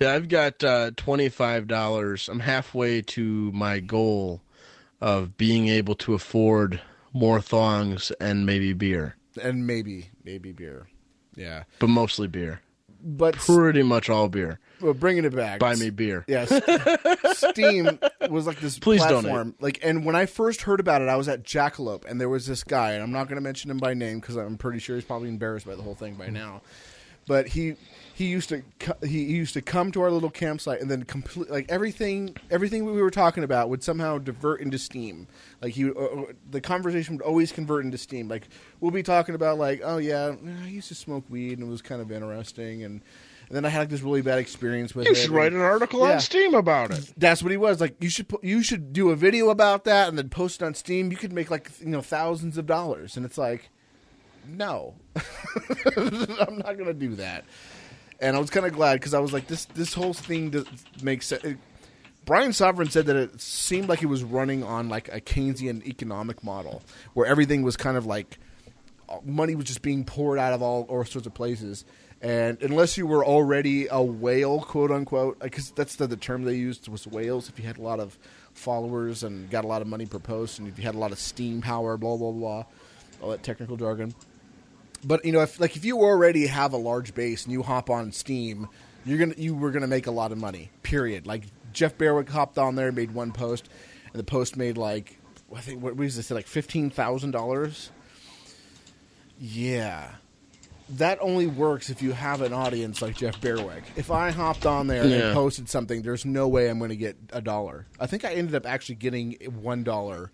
Yeah, I've got uh, twenty five dollars. I'm halfway to my goal of being able to afford more thongs and maybe beer, and maybe maybe beer. Yeah, but mostly beer. but Pretty much all beer. well, bringing it back. Buy me beer. Yes, Steem was like this Please platform. Like, and when I first heard about it, I was at Jackalope, and there was this guy, and I'm not going to mention him by name because I'm pretty sure he's probably embarrassed by the whole thing by now. But he he used to he, used to come to our little campsite, and then complete like everything everything we were talking about would somehow divert into Steem. Like he, uh, uh, the conversation would always convert into Steem. Like we'll be talking about like, oh yeah, I used to smoke weed, and it was kind of interesting, and And then I had like this really bad experience with You it. should and- write an article Yeah. on Steem about it. That's what he was like. You should you should do a video about that and then post it on Steem. You could make like you know thousands of dollars, and it's like, no, I'm not gonna do that. And I was kind of glad because I was like, this this whole thing does, makes sense. Brian Sovereign said that it seemed like he was running on like a Keynesian economic model where everything was kind of like uh, money was just being poured out of all, all sorts of places. And unless you were already a whale, quote unquote, because that's the, the term they used was whales. If you had a lot of followers and got a lot of money per post, and if you had a lot of Steem power, blah blah blah, all that technical jargon. But you know, if like if you already have a large base and you hop on Steem, you're gonna you were gonna make a lot of money. Period. Like Jeff Berwick hopped on there, made one post, and the post made like I think what was this like fifteen thousand dollars. Yeah. That only works if you have an audience like Jeff Berwick. If I hopped on there Yeah. and posted something, there's no way I'm going to get a dollar. I think I ended up actually getting one dollar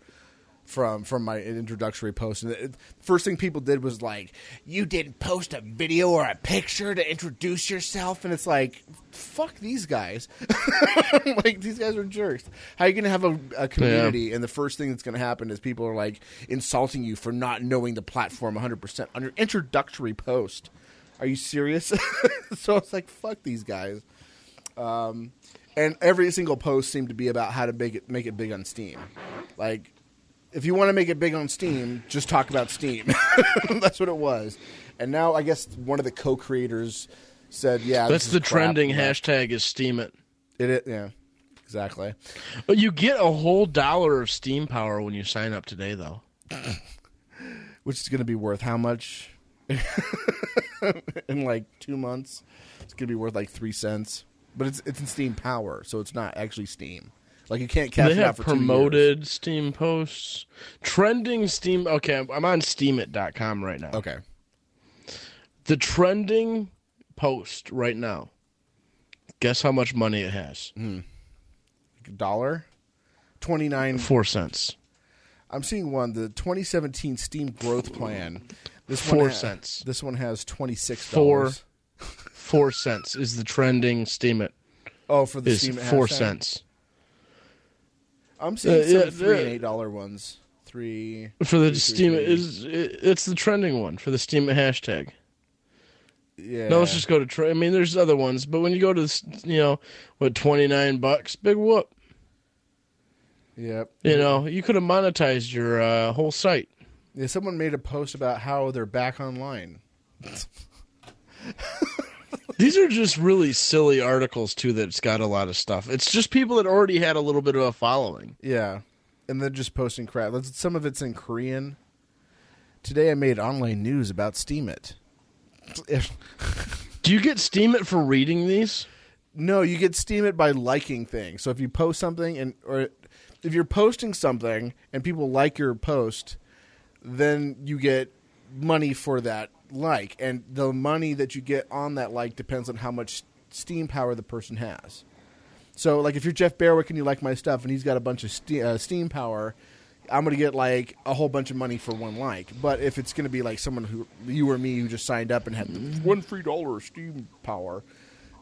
from from my introductory post. And the first thing people did was like, "You didn't post a video or a picture to introduce yourself," and it's like, "Fuck these guys!" like these guys are jerks. How are you going to have a, a community, and the first thing that's going to happen is people are like insulting you for not knowing the platform 100 percent on your introductory post? Are you serious? so it's like, fuck these guys. Um, and every single post seemed to be about how to make it make it big on Steem. Like, if you want to make it big on Steem, just talk about Steem. That's what it was. And now I guess one of the co-creators said, "Yeah, That's this the trending hashtag is Steemit. It, is- yeah, exactly. But you get a whole dollar of Steem power when you sign up today, though. Which is going to be worth how much? in like two months, it's going to be worth like three cents. But it's it's in Steem Power, so it's not actually Steem. Like you can't cash they it out have for promoted Steem posts, trending Steem. Okay, I'm- on Steemit.com right now. Okay. The trending post right now. Guess how much money it has? Hmm. dollar, twenty nine. Four cents. I'm seeing one the 2017 Steem Growth Plan. This Four one ha- cents. This one has twenty six Four. dollars. Four cents is the trending Steemit. Oh, for the Steem four cents I'm seeing Uh, some yeah, three and eight dollar ones. Three for the three, Steem. three. Is it- it's the trending one for the Steem hashtag. Yeah. No, let's just go to. Tre- I mean, there's other ones, but when you go to this, you know, what twenty nine bucks, big whoop. Yep. You know, you could have monetized your uh, whole site. Yeah, someone made a post about how they're back online. These are just really silly articles too. That's got a lot of stuff. It's just people that already had a little bit of a following. Yeah, and they're just posting crap. Some of it's in Korean. Today I made online news about Steemit. Do you get Steemit for reading these? no, you get Steemit by liking things. So if you post something and or if you're posting something and people like your post, then you get money for that like, and the money that you get on that like depends on how much Steem power the person has. So, like, if you're Jeff Berwick and you like my stuff, and he's got a bunch of ste- uh, Steem power, I'm gonna get like a whole bunch of money for one like. But if it's gonna be like someone who you or me who just signed up and had the one free dollar of Steem power,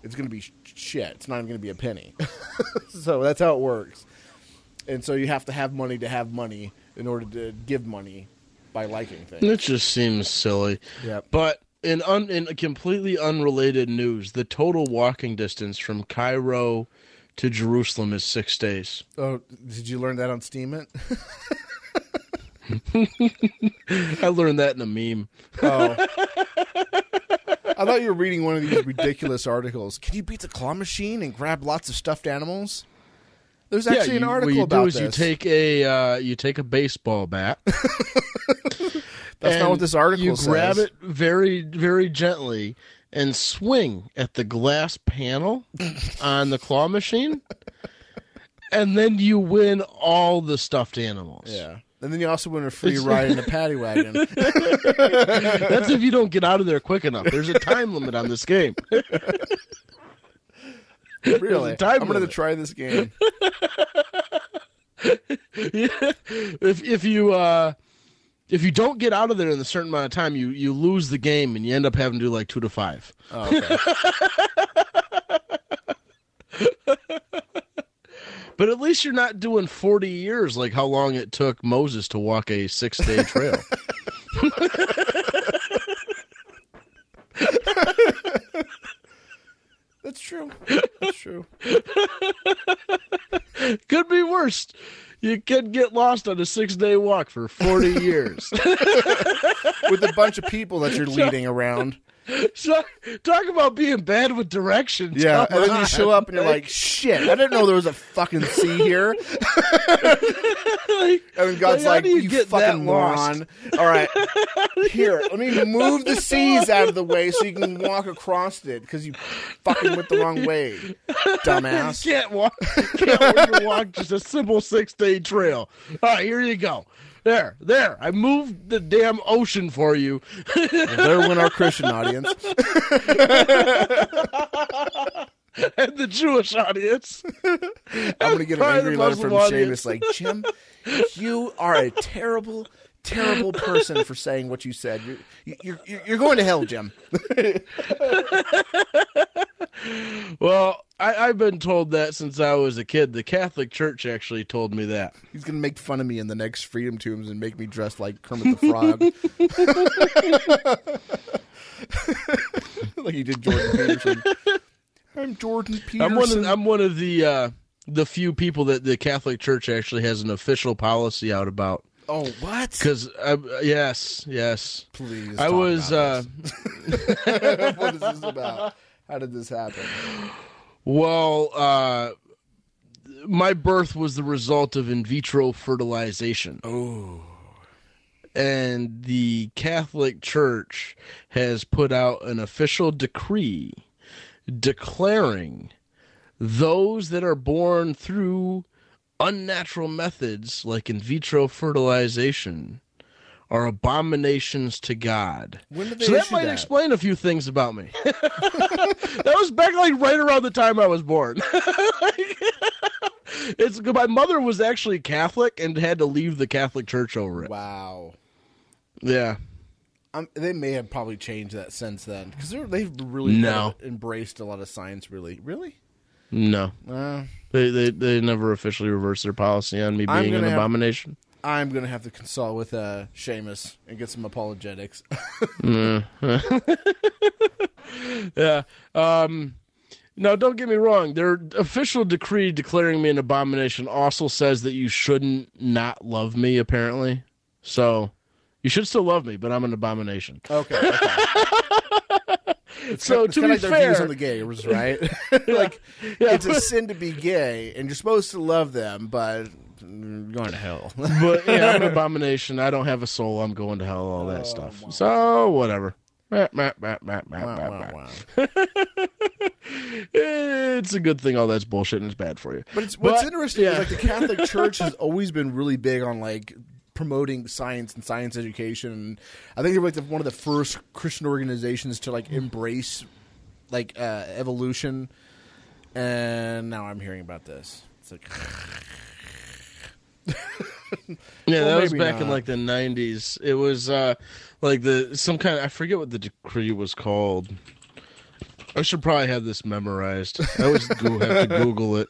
it's gonna be sh- shit. It's not even gonna be a penny. so that's how it works. And so you have to have money to have money in order to give money by liking things. It just seems silly. Yeah. But in un, in completely unrelated news, the total walking distance from Cairo to Jerusalem is six days. Oh, did you learn that on Steem? It. I learned that in a meme. Oh. I thought you were reading one of these ridiculous articles. Can you beat the claw machine and grab lots of stuffed animals? There's actually yeah, an you, article what you about do is this. you take a uh, you take a baseball bat. That's not what this article You says. You grab it very very gently and swing at the glass panel on the claw machine, and then you win all the stuffed animals. Yeah. And then you also win a free ride in a paddy wagon. That's if you don't get out of there quick enough. There's a time limit on this game. Really? I'm going to try this game. if if you uh if you don't get out of there in a certain amount of time, you you lose the game and you end up having to do like two to five. Oh, okay. But at least you're not doing forty years like how long it took Moses to walk a six day trail. That's true. That's true. Could be worse. You could get lost on a six day walk for forty years. With a bunch of people that you're leading around. So, talk about being bad with directions. Yeah, Come and then you show up and you're like, "Shit, I didn't know there was a fucking sea here." Like, And God's like, do you "You, get fucking lost?" moron!" All right, here, let me move the seas out of the way so you can walk across it because you fucking went the wrong way, dumbass. You can't walk. Can't walk just a simple six day trail. All right, here you go. There, there. I moved the damn ocean for you. There went our Christian audience. and the Jewish audience. I'm gonna get an angry letter from. Seamus like, Jim, you are a terrible, terrible person for saying what you said. You're you're you're, you're going to hell, Jim. Well, I, I've been told that since I was a kid. The Catholic Church actually told me that. He's gonna make fun of me in the next FreedomToons and make me dress like Kermit the Frog, like he did Jordan Peterson. I'm Jordan Peterson. I'm one of I'm one of the uh, the few people that the Catholic Church actually has an official policy out about. Oh, what? Because yes, yes, Please, I was. Uh, what is this about? How did this happen? Well, uh, my birth was the result of in vitro fertilization. Oh, And the Catholic Church has put out an official decree declaring those that are born through unnatural methods like in vitro fertilization are abominations to God. when did they So that might that? explain a few things about me. that was back like right around the time I was born. it's my mother was actually Catholic and had to leave the Catholic Church over it. Wow. Yeah. Um, they may have probably changed that since then because they've really No. embraced a lot of science. Really, really. No. Uh, They they they never officially reversed their policy on me I'm being an gonna have- abomination. I'm gonna have to consult with uh, Seamus and get some apologetics. Yeah. Um now don't get me wrong, their official decree declaring me an abomination also says that you shouldn't not love me apparently. So you should still love me, but I'm an abomination. okay. okay. so it's to be like their views on the gays, right? like Yeah. it's a sin to be gay, and you're supposed to love them, but you're going to hell. but yeah, I'm an abomination. I don't have a soul. I'm going to hell. All that Oh, stuff. wow. So whatever. Wow, wow. It's a good thing all that's bullshit and it's bad for you. But it's what's But, interesting yeah. is like the Catholic Church has always been really big on like promoting science and science education. And I think they were like the, one of the first Christian organizations to like embrace like uh, evolution. And now I'm hearing about this. It's like Yeah, Well, that was back in like the '90s. It was uh like the some kind. Of, I forget what the decree was called. I should probably have this memorized. I always go, have to Google it.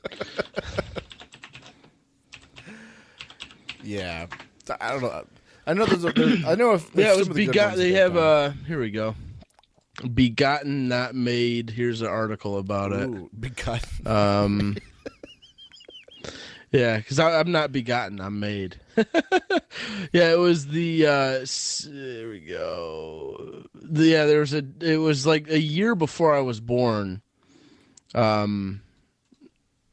yeah, I don't know. I know there's. A, there's I know if Yeah, it was some of the good begot. ones They have. uh Here we go. Begotten, not made. Here's an article about it. Ooh, because Um, yeah, because I'm not begotten, I'm made. yeah, it was the. Uh, there we go. The, yeah, there was a. It was like a year before I was born. Um,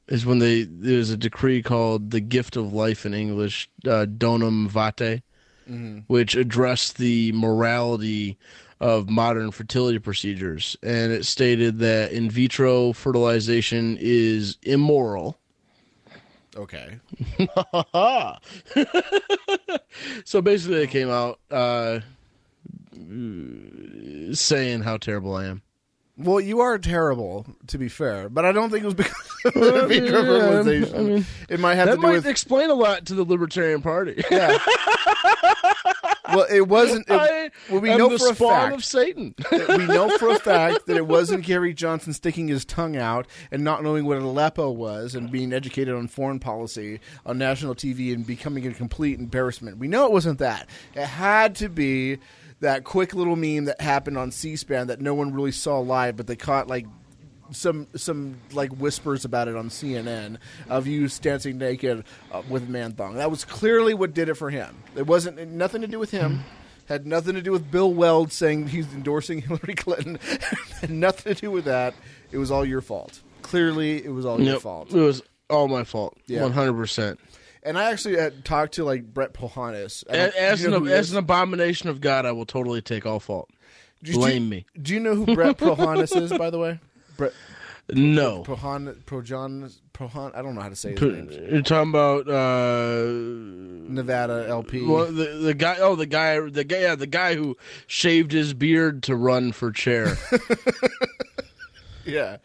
is when they there was a decree called the gift of life in English, uh, Donum Vitae, which addressed the morality of modern fertility procedures, and it stated that in vitro fertilization is immoral. okay, so basically, it came out uh, saying how terrible I am. Well, you are terrible to be fair, but I don't think it was because of the fertilization. I mean, it might have that to do might with explain a lot to the Libertarian Party. yeah. well, it wasn't. It, I well, we know for a fact. of Satan. we know for a fact that it wasn't Gary Johnson sticking his tongue out and not knowing what Aleppo was and being educated on foreign policy on national TV and becoming a complete embarrassment. We know it wasn't that. It had to be that quick little meme that happened on C-SPAN that no one really saw live, but they caught like some some like whispers about it on CNN of you dancing naked uh, with man thong. That was clearly what did it for him. It wasn't nothing to do with him. Had nothing to do with Bill Weld saying he's endorsing Hillary Clinton. Had nothing to do with that. It was all your fault. Clearly, it was all your fault. It was all my fault. Yeah. One hundred percent. And I actually had talked to like Brett. I don't- As you know an as an abomination of God, I will totally take all fault. Do Blame me. Do you know who Brett Pohanis is, by the way? Brett No. Pohan Projon Prohan. I don't know how to say his name. You're talking about uh, Nevada LP. well, the the guy. Oh, the guy. The guy. Yeah, the guy who shaved his beard to run for chair. Yeah.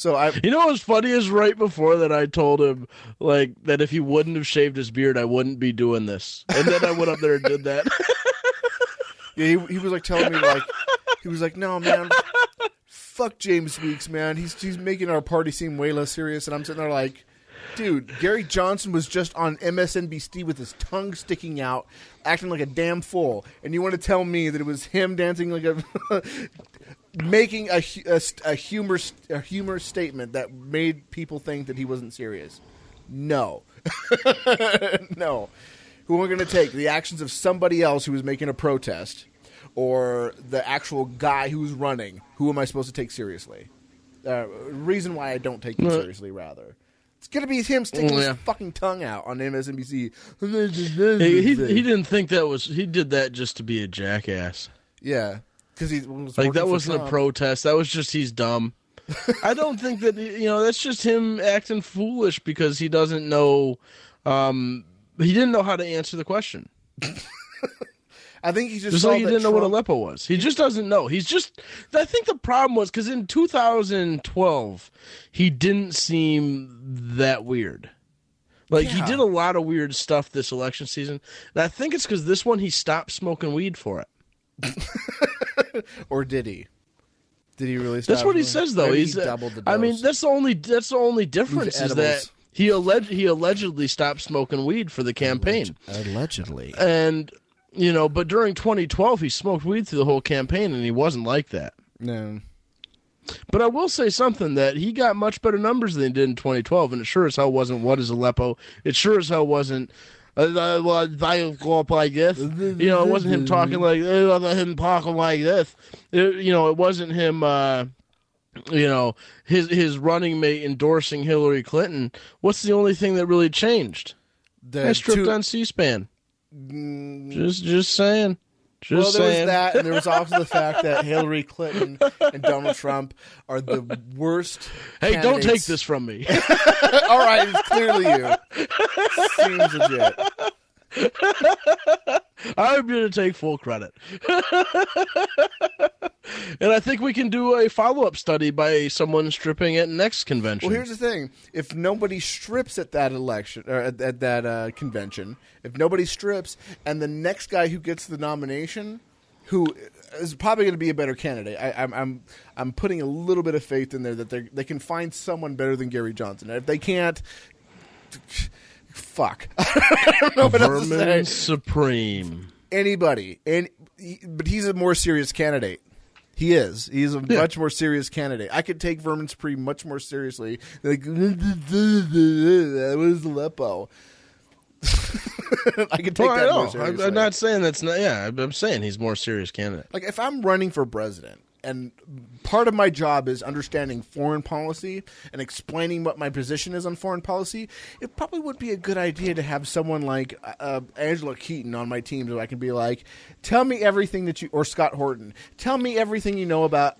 So I you know what's funny is right before that I told him like that if he wouldn't have shaved his beard, I wouldn't be doing this. And then I went up there and did that. yeah, he, he was like telling me like he was like, "No, man. Fuck James Weeks, man. He's he's making our party seem way less serious." And I'm sitting there like, "Dude, Gary Johnson was just on MSNBC with his tongue sticking out, acting like a damn fool. And you want to tell me that it was him dancing like a making a a, a humor a humor statement that made people think that he wasn't serious? No. no. Who am I going to take? The actions of somebody else who was making a protest, or the actual guy who's running? Who am I supposed to take seriously? Uh, reason why I don't take him seriously, rather. It's going to be him sticking Yeah. his fucking tongue out on MSNBC. he, he, he didn't think that was. He did that just to be a jackass. Yeah, because he was Like that wasn't a protest. That was just he's dumb. I don't think that you know that's just him acting foolish because he doesn't know. Um, he didn't know how to answer the question. I think he just, Just like he didn't know what Aleppo was. He just doesn't know. He's just. I think the problem was because in 2012 he didn't seem that weird. Like he did a lot of weird stuff this election season, and I think it's because this one he stopped smoking weed for it. or did he? Did he really? That's what he says, though. Maybe He's he uh, doubled the. dose. I mean, that's the only that's the only difference is that he alleged he allegedly stopped smoking weed for the campaign, allegedly. and you know, but during 2012 he smoked weed through the whole campaign, and he wasn't like that. No. But I will say something that he got much better numbers than he did in 2012, and it sure as hell wasn't what is Aleppo. It sure as hell wasn't. Uh, uh, well, I go up like this. You know, it wasn't him talking like it wasn't him talking like this. It- you know, it wasn't him. Uh, you know, his his running mate endorsing Hillary Clinton. What's the only thing that really changed? The I stripped two- on C-SPAN. Mm, Just just saying. Just well, there saying. was that, and there was also the fact that Hillary Clinton and Donald Trump are the worst. Hey, don't take this from me. All right, it's clearly you. Seems legit. I'm to take full credit. and I think we can do a follow up study by someone stripping at next convention. Well, here's the thing: if nobody strips at that election or at, at that uh, convention, if nobody strips, and the next guy who gets the nomination, who is probably going to be a better candidate, I, I'm I'm I'm putting a little bit of faith in there that they they can find someone better than Gary Johnson. If they can't, fuck, I don't know what else to say. Vermin Supreme. Anybody, and but he's a more serious candidate. He is. He's a much more serious candidate. I could take Vermin Supreme much more seriously. Like, what is Aleppo? I could take Well, I that more know. seriously. I'm, I'm not saying that's not. Yeah, I'm- I'm saying he's more serious candidate. like if I'm running for president, and part of my job is understanding foreign policy and explaining what my position is on foreign policy, it probably would be a good idea to have someone like uh, Angela Keaton on my team, so I can be like, "Tell me everything that you," or Scott Horton, "Tell me everything you know about."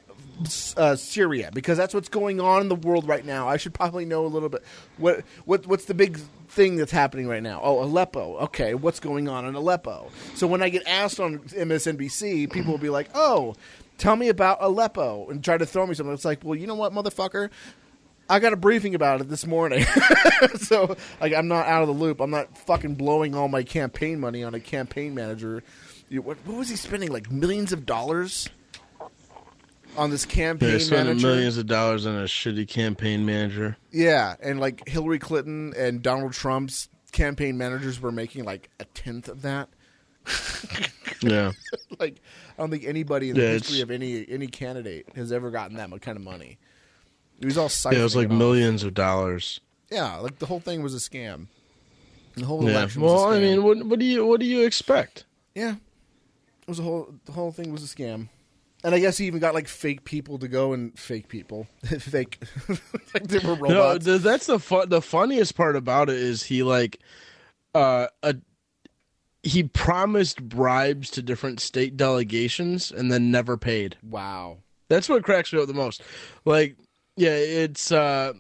Uh, Syria, because that's what's going on in the world right now. I should probably know a little bit. What what what's the big thing that's happening right now? Oh, Aleppo. Okay, what's going on in Aleppo? So when I get asked on MSNBC, people will be like, "Oh, tell me about Aleppo," and try to throw me something. It's like, well, you know what, motherfucker. I got a briefing about it this morning, so like I'm not out of the loop. I'm not fucking blowing all my campaign money on a campaign manager You- What, what was he spending? Like millions of dollars on this campaign They're spending manager. millions of dollars on a shitty campaign manager. Yeah, and like Hillary Clinton and Donald Trump's campaign managers were making like a tenth of that. Yeah. like I don't think anybody in the Yeah, history of any any candidate has ever gotten that much kind of money. It was all siphoning Yeah, it was like it millions of dollars. Yeah, like the whole thing was a scam. The whole Yeah. election. Was Well, I mean, what what do you what do you expect? yeah, it was a whole. The whole thing was a scam. And I guess he even got like fake people to go and fake people, fake, like they were No, robots. th- that's the fu- the funniest part about it is he like uh a he promised bribes to different state delegations and then never paid. wow. That's what cracks me up the most. Like, yeah, it's uh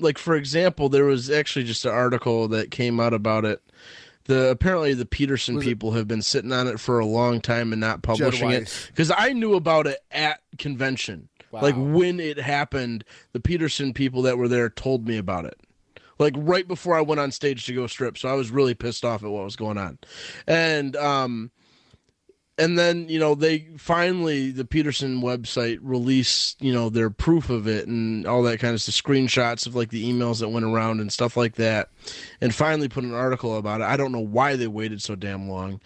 like for example, there was actually just an article that came out about it. The apparently the Petersen Was it- people have been sitting on it for a long time and not publishing it because I knew about it at convention. Wow. Like when it happened, the Petersen people that were there told me about it. Like right before I went on stage to go strip, so I was really pissed off at what was going on. And um and then you know they finally the petersen website released you know their proof of it and all that kind of stuff screenshots of like the emails that went around and stuff like that and finally put an article about it i don't know why they waited so damn long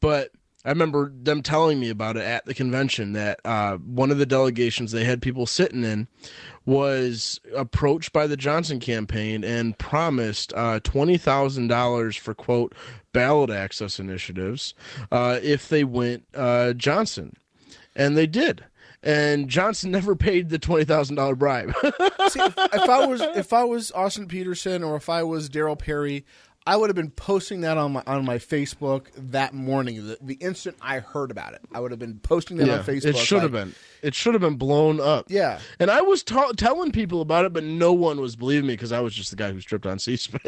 but i remember them telling me about it at the convention that uh, one of the delegations they had people sitting in was approached by the johnson campaign and promised uh, $20000 for quote ballot access initiatives uh, if they went uh, Johnson, and they did. And Johnson never paid the twenty thousand dollar bribe. See, if, if I was if I was Austin Petersen or if I was Darryl Perry, I would have been posting that on my on my Facebook that morning. The, the instant I heard about it, I would have been posting that on Facebook. it should have like, been. It should have been blown up. Yeah. And I was ta- telling people about it, but no one was believing me because I was just the guy who stripped on C-SPAN.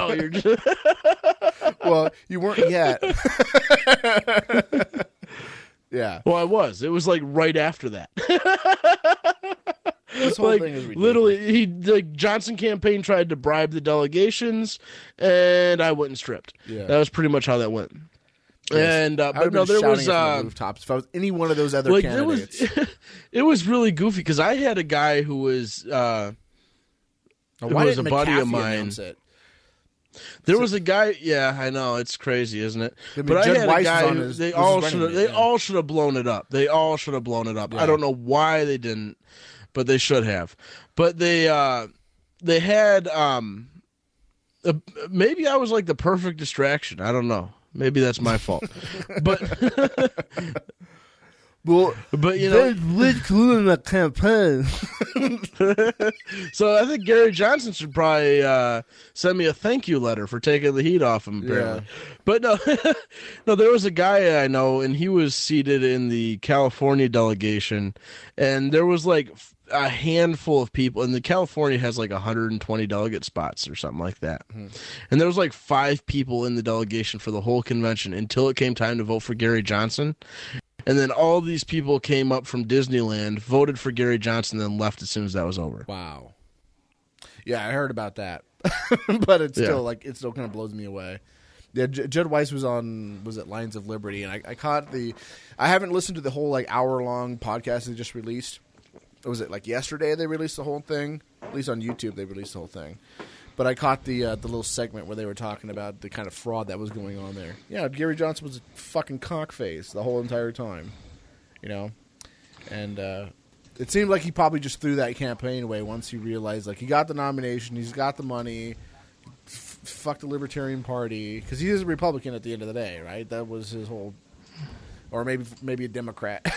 Oh, you're just- Well, you weren't yet. yeah. well, I was. It was like right after that. This whole like thing is ridiculous. literally he the Johnson campaign tried to bribe the delegations and I went and stripped. Yeah. That was pretty much how that went. And uh, but no, there was uh, the rooftops if I was any one of those other like there was candidates. it was really goofy because I had a guy who was uh, Now, it was a buddy of mine. it? there was a guy. Yeah, I know it's crazy, isn't it? I mean, but I had Weiss a guy. who- his- they all should have. They yeah. all should have blown it up. They all should have blown it up. Yeah. I don't know why they didn't, but they should have. But they uh, they had um, uh, maybe I was like the perfect distraction. I don't know. Maybe that's my fault. but Well, but you know with in the campaign. so I think Gary Johnson should probably uh, send me a thank you letter for taking the heat off him. Apparently, but no, no, there was a guy I know, and he was seated in the California delegation, and there was like a handful of people, and the California has like 120 delegate spots or something like that, hmm. and there was like five people in the delegation for the whole convention until it came time to vote for Gary Johnson. And then all these people came up from Disneyland, voted for Gary Johnson, then left as soon as that was over. Wow. Yeah, I heard about that, but it's Yeah. still like it still kind of blows me away. Yeah, J- Judd Weiss was on was it Lions of Liberty, and I, I caught the. I haven't listened to the whole like hour long podcast they just released. Was it like yesterday they released the whole thing? At least on YouTube they released the whole thing. But I caught the uh, the little segment where they were talking about the kind of fraud that was going on there. Yeah, Gary Johnson was a fucking cockface the whole entire time, you know, and uh, it seemed like he probably just threw that campaign away once he realized like he got the nomination, he's got the money. F- fuck the Libertarian Party because he is a Republican at the end of the day, right? That was his whole, or maybe maybe a Democrat.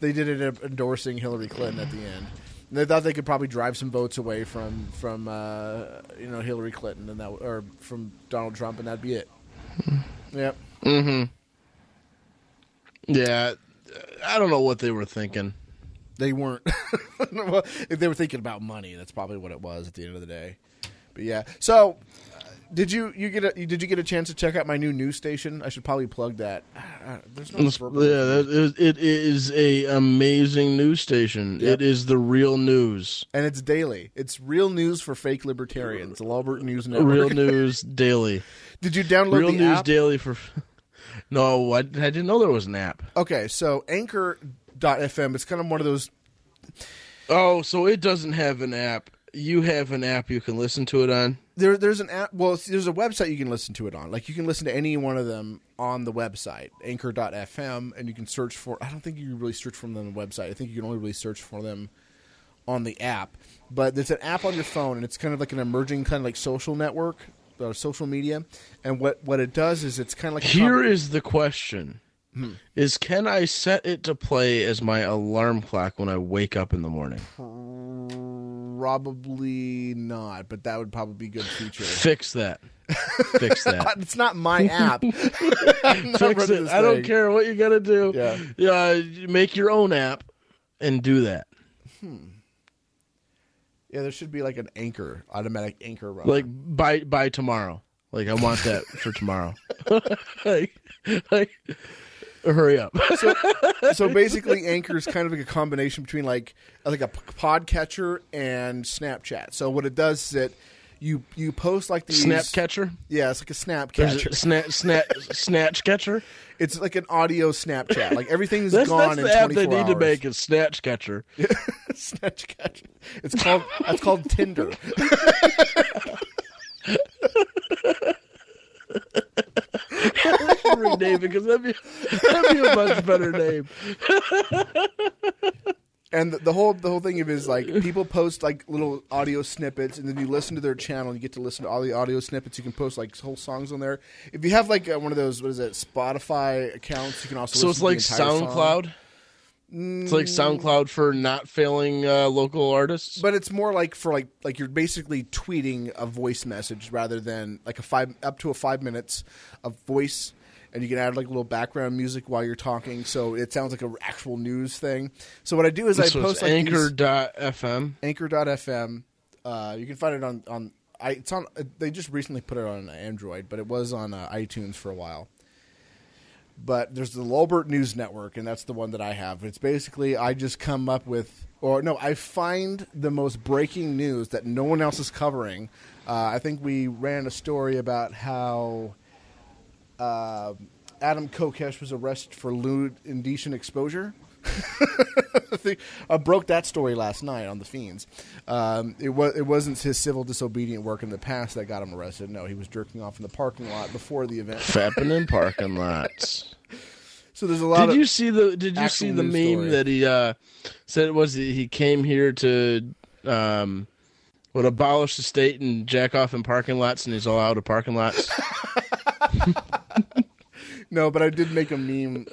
They did it endorsing Hillary Clinton at the end. And they thought they could probably drive some votes away from from uh, you know Hillary Clinton and that or from Donald Trump, and that'd be it. Yep. Mm-hmm. Yeah, I don't know what they were thinking. They weren't. well, if they were thinking about money, that's probably what it was at the end of the day. But yeah. So, did you you get a did you get a chance to check out my new news station? I should probably plug that. Uh, There's no Yeah, that is, it is a amazing news station. Yep. It is the real news, and it's daily. It's real news for fake libertarians. The Lolbert News Network. real news daily, Did you download the real news app? daily for. No, I, I didn't know there was an app. Okay, so Anchor.fm. It's kind of one of those. Oh, so it doesn't have an app. You have an app you can listen to it on. There, there's an app. Well, there's a website you can listen to it on. Like you can listen to any one of them on the website, Anchor.fm, and you can search for. I don't think you can really search for them on the website. I think you can only really search for them on the app. But there's an app on your phone, and it's kind of like an emerging kind of like social network, or social media. And what what it does is it's kind of like Here is the question: hmm. Is can I set it to play as my alarm clock when I wake up in the morning? Probably not, but that would probably be a good feature. Fix that. Fix that. it's not my app. Not Fix it. I don't care what you gotta do. Yeah. Yeah. Make your own app and do that. Hmm. Yeah, there should be like an anchor, automatic anchor run. Like by by tomorrow. Like I want that for tomorrow. like, like hurry up. so basically, Anchor is kind of like a combination between like like a podcatcher and Snapchat. So what it does is it you you post like these Snap catcher. Yeah, it's like a snap catcher. snap snap snatch catcher. It's like an audio Snapchat. Like everything's That's, gone that's in the app they need hours. to make is snatch catcher. Snatch catcher. It's called that's called Tinder. rename it because that'd be that'd be a much better name. And the, the whole the whole thing of it is like people post like little audio snippets, and then you listen to their channel. and You get to listen to all the audio snippets. You can post like whole songs on there. If you have like uh, one of those, what is it, Spotify accounts, you can also. So it's to like entire song. SoundCloud. It's like SoundCloud for not failing uh, local artists. but it's more like for like like you're basically tweeting a voice message rather than like a five up to a five minutes of voice and you can add like a little background music while you're talking so it sounds like an actual news thing so what i do is i so post like Anchor.fm. anchor.fm uh, you can find it on on I, it's on uh, they just recently put it on android but it was on uh, itunes for a while but there's the Lolbert News Network, and that's the one that I have. It's basically I just come up with, or no, I find the most breaking news that no one else is covering. Uh, I think we ran a story about how uh, Adam Kokesh was arrested for lewd indecent exposure. I think I broke that story last night on the Feens. Um, it was it wasn't his civil disobedient work in the past that got him arrested. No, he was jerking off in the parking lot before the event. Fapping in parking lots. So there's a lot Did of you see the Did you see the meme story. that he uh, said it was he he came here to um, would abolish the state and jack off in parking lots, and he's all out of parking lots. No, but I did make a meme.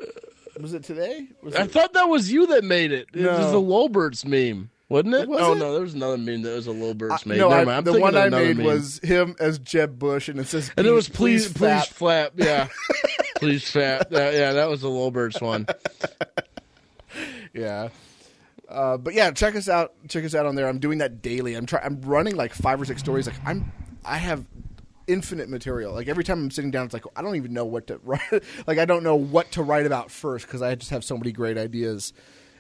Was it today? Was I it? thought that was you that made it. It was the Lolberts meme, wasn't it? Was oh it? no, there was another meme that was a Lolberts meme. no, Never I. The one I made meme. was him as Jeb Bush, and it says, and it was please, please, please, flap. Yeah, please flap. Uh, yeah, that was the Lolberts one. Yeah. Uh, but yeah, check us out. Check us out on there. I'm doing that daily. I'm trying. I'm running like five or six stories. Like I'm, I have infinite material. Like every time I'm sitting down, it's like I don't even know what to write. like I don't know what to write about first because I just have so many great ideas.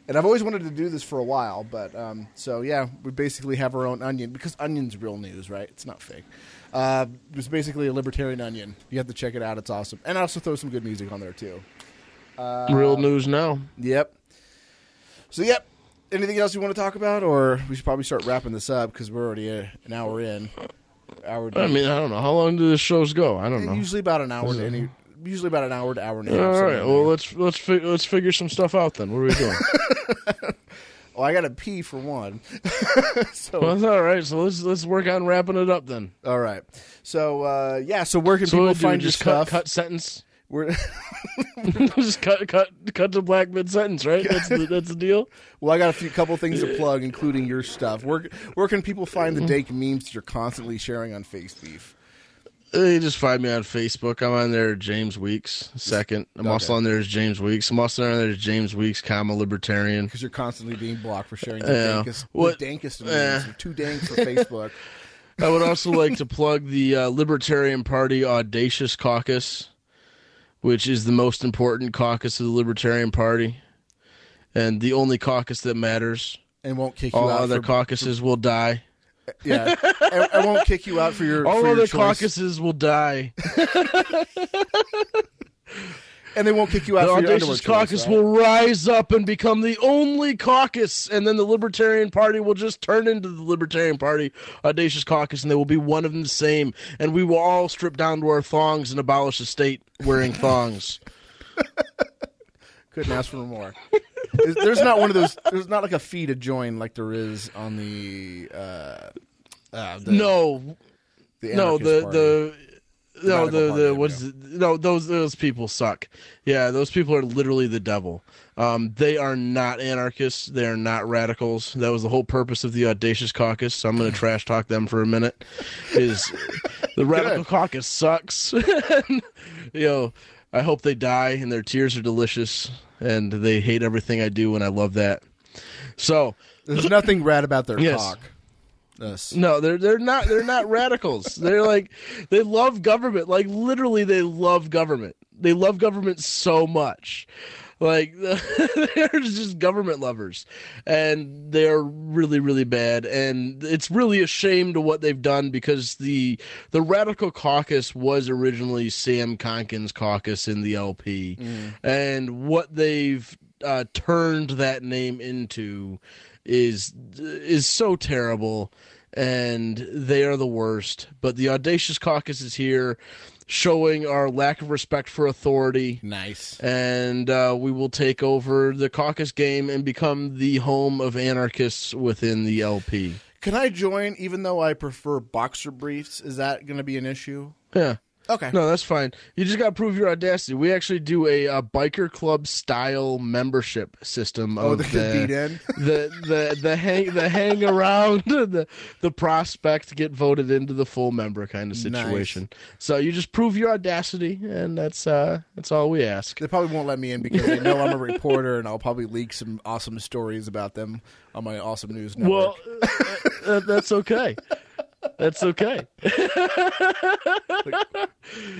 And I've always wanted to do this for a while, but um, so yeah, we basically have our own onion because onion's real news, right? It's not fake. Uh, it's basically a libertarian onion. You have to check it out. It's awesome, and I also throw some good music on there too. Real news now. Yep. So yep. Anything else you want to talk about, or we should probably start wrapping this up because we're already uh an hour in. Hour. I mean, I don't know how long do the shows go. I don't know. usually about an hour to any. Usually about an hour to hour and a half. All right. Well, there. let's let's fig- let's figure some stuff out then. What are we doing? oh, I got to pee for one. so well, that's all right. So let's let's work on wrapping it up then. all right. So uh, yeah. So where can So people find your just cut cut sentence. We're, just cut cut cut to black mid sentence, right? That's the that's the deal. well, I got a few couple things to plug, including your stuff. Where where can people find Mm-hmm. the dank memes that you're constantly sharing on Face Beef? Uh, You just find me on Facebook. I'm on there, James Weeks. Second, I'm also on there as James Weeks. I'm also on there as James Weeks, comma libertarian. Because you're constantly being blocked for sharing the Yeah. dankest, What- the dankest of memes. You're too dank for Facebook. I would also like to plug the uh, Libertarian Party Audacious Caucus, which is the most important caucus of the Libertarian Party, and the only caucus that matters. and won't kick you All out. All other for, caucuses will die. yeah, I, and won't kick you out for your All for other choice. caucuses will die. and they won't kick you out. The for your underwear audacious choice, caucus right? will rise up and become the only caucus, and then the Libertarian Party will just turn into the Libertarian Party audacious caucus, and they will be one of the same, and we will all strip down to our thongs and abolish the state wearing thongs. Couldn't ask for more. Is- there's not one of those. There's not like a fee to join like there is on the. Uh, uh, the no, the no, the party. the. No, the the what's no those those people suck. Yeah, those people are literally the devil. Um, they are not anarchists. They are not radicals. That was the whole purpose of the audacious caucus. So I'm going to trash talk them for a minute. Is the radical caucus sucks? you know, I hope they die and their tears are delicious and they hate everything I do and I love that. So There's nothing rad about their Yes. cock. Us. no, they're they're not they're not radicals. They're like they love government. Like literally they love government. They love government so much. Like they're just government lovers. And they're really really bad and it's really a shame to what they've done because the the radical caucus was originally Sam Konkin's caucus in the LP. And what they've uh, turned that name into is is so terrible and they are the worst but the audacious caucus is here showing our lack of respect for authority Nice. and uh, we will take over the caucus game and become the home of anarchists within the LP. Can I join even though I prefer boxer briefs? Is that going to be an issue? Yeah. Okay. No, that's fine. You just got to prove your audacity. We actually do a, uh biker club style membership system. Oh, of the, the beat in. the the the hang the hang around the the prospect get voted into the full member kind of situation. So you just prove your audacity, and that's uh that's all we ask. They probably won't let me in because they know I'm a reporter, and I'll probably leak some awesome stories about them on my awesome news network. Well, uh, that's okay. That's okay. You've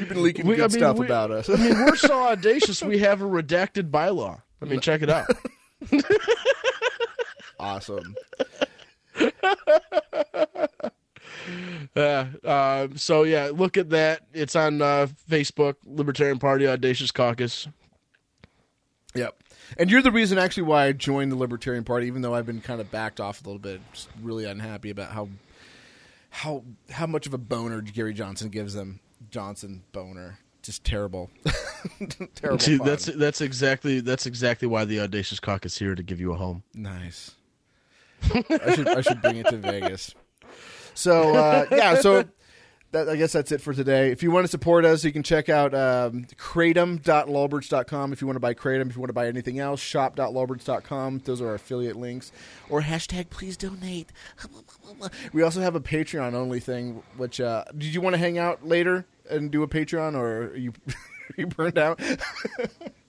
been leaking we- good I mean, stuff we- about us. I mean, we're so audacious. We have a redacted bylaw. I mean, check it out. awesome. Yeah. Uh, so yeah, look at that. It's on uh, Facebook, Libertarian Party Audacious Caucus. Yep. And you're the reason actually why I joined the Libertarian Party, even though I've been kind of backed off a little bit. Just really unhappy about how how how much of a boner Gary Johnson gives them. Johnson boner. Just terrible. terrible. See, that's that's exactly that's exactly why the Audacious cock is here to give you a home. Nice. I should I should bring it to Vegas. So uh, yeah, so that, I guess that's it for today. If you want to support us, you can check out um, if you want to buy Kratom. If you want to buy anything else, shop.lolberts.com. Those are our affiliate links. Or hashtag please donate. We also have a Patreon only thing. Which uh, did you want to hang out later and do a Patreon, or you you burned out?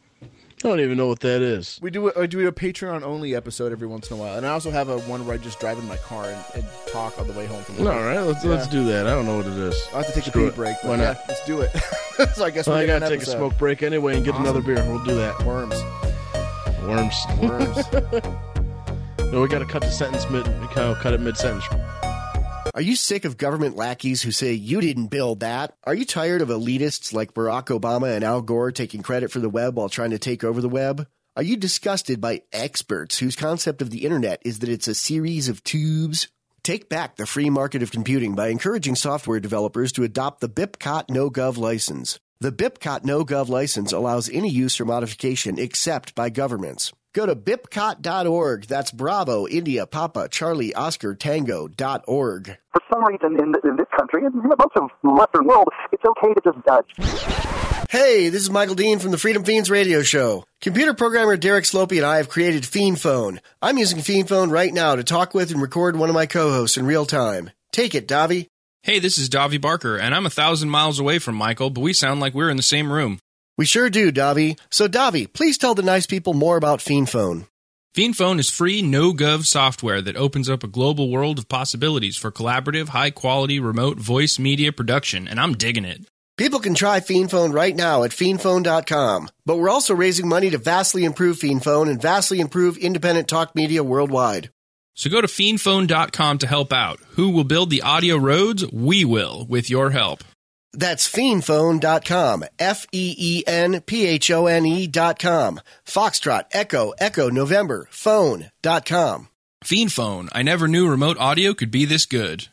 I don't even know what that is. We do a, I do a Patreon only episode every once in a while, and I also have a one where I just drive in my car and, and talk on the way home from All work. right, let's let's do that. I don't know what it is. I have to take Screw a pee break. Why not? Yeah, let's do it. so I guess Well, I gotta take a smoke break anyway and get another beer. We'll do that. Worms, Worms. worms. no, we gotta cut the sentence mid. We gotta cut it mid sentence. Are you sick of government lackeys who say you didn't build that? Are you tired of elitists like Barack Obama and Al Gore taking credit for the web while trying to take over the web? Are you disgusted by experts whose concept of the internet is that it's a series of tubes? Take back the free market of computing by encouraging software developers to adopt the BIPCOT NoGov license. The BIPCOT NoGov license allows any use or modification except by governments. Go to bipcot.org. That's Bravo, India, Papa, Charlie, Oscar, Tango dot org. for some reason in, in this country and in most of the Western world, it's okay to just uh, Hey, this is Michael Dean from the Freedom Feens radio show. Computer programmer Derek Slopey and I have created FeenPhone. I'm using FeenPhone right now to talk with and record one of my co-hosts in real time. Take it, Davi. Hey, this is Davi Barker, and I'm a thousand miles away from Michael, but we sound like we're in the same room. We sure do, Davi. So, Davi, please tell the nice people more about Fiend Phone. FeenPhone is free, no-gov software that opens up a global world of possibilities for collaborative, high-quality remote voice media production, and I'm digging it. People can try FeenPhone right now at feenphone.com. But we're also raising money to vastly improve FeenPhone and vastly improve independent talk media worldwide. So go to feenphone.com to help out. Who will build the audio roads? We will, with your help. That's feenphone.com. F E E N P H O N E.com. Foxtrot Echo Echo November phone.com. FeenPhone. I never knew remote audio could be this good.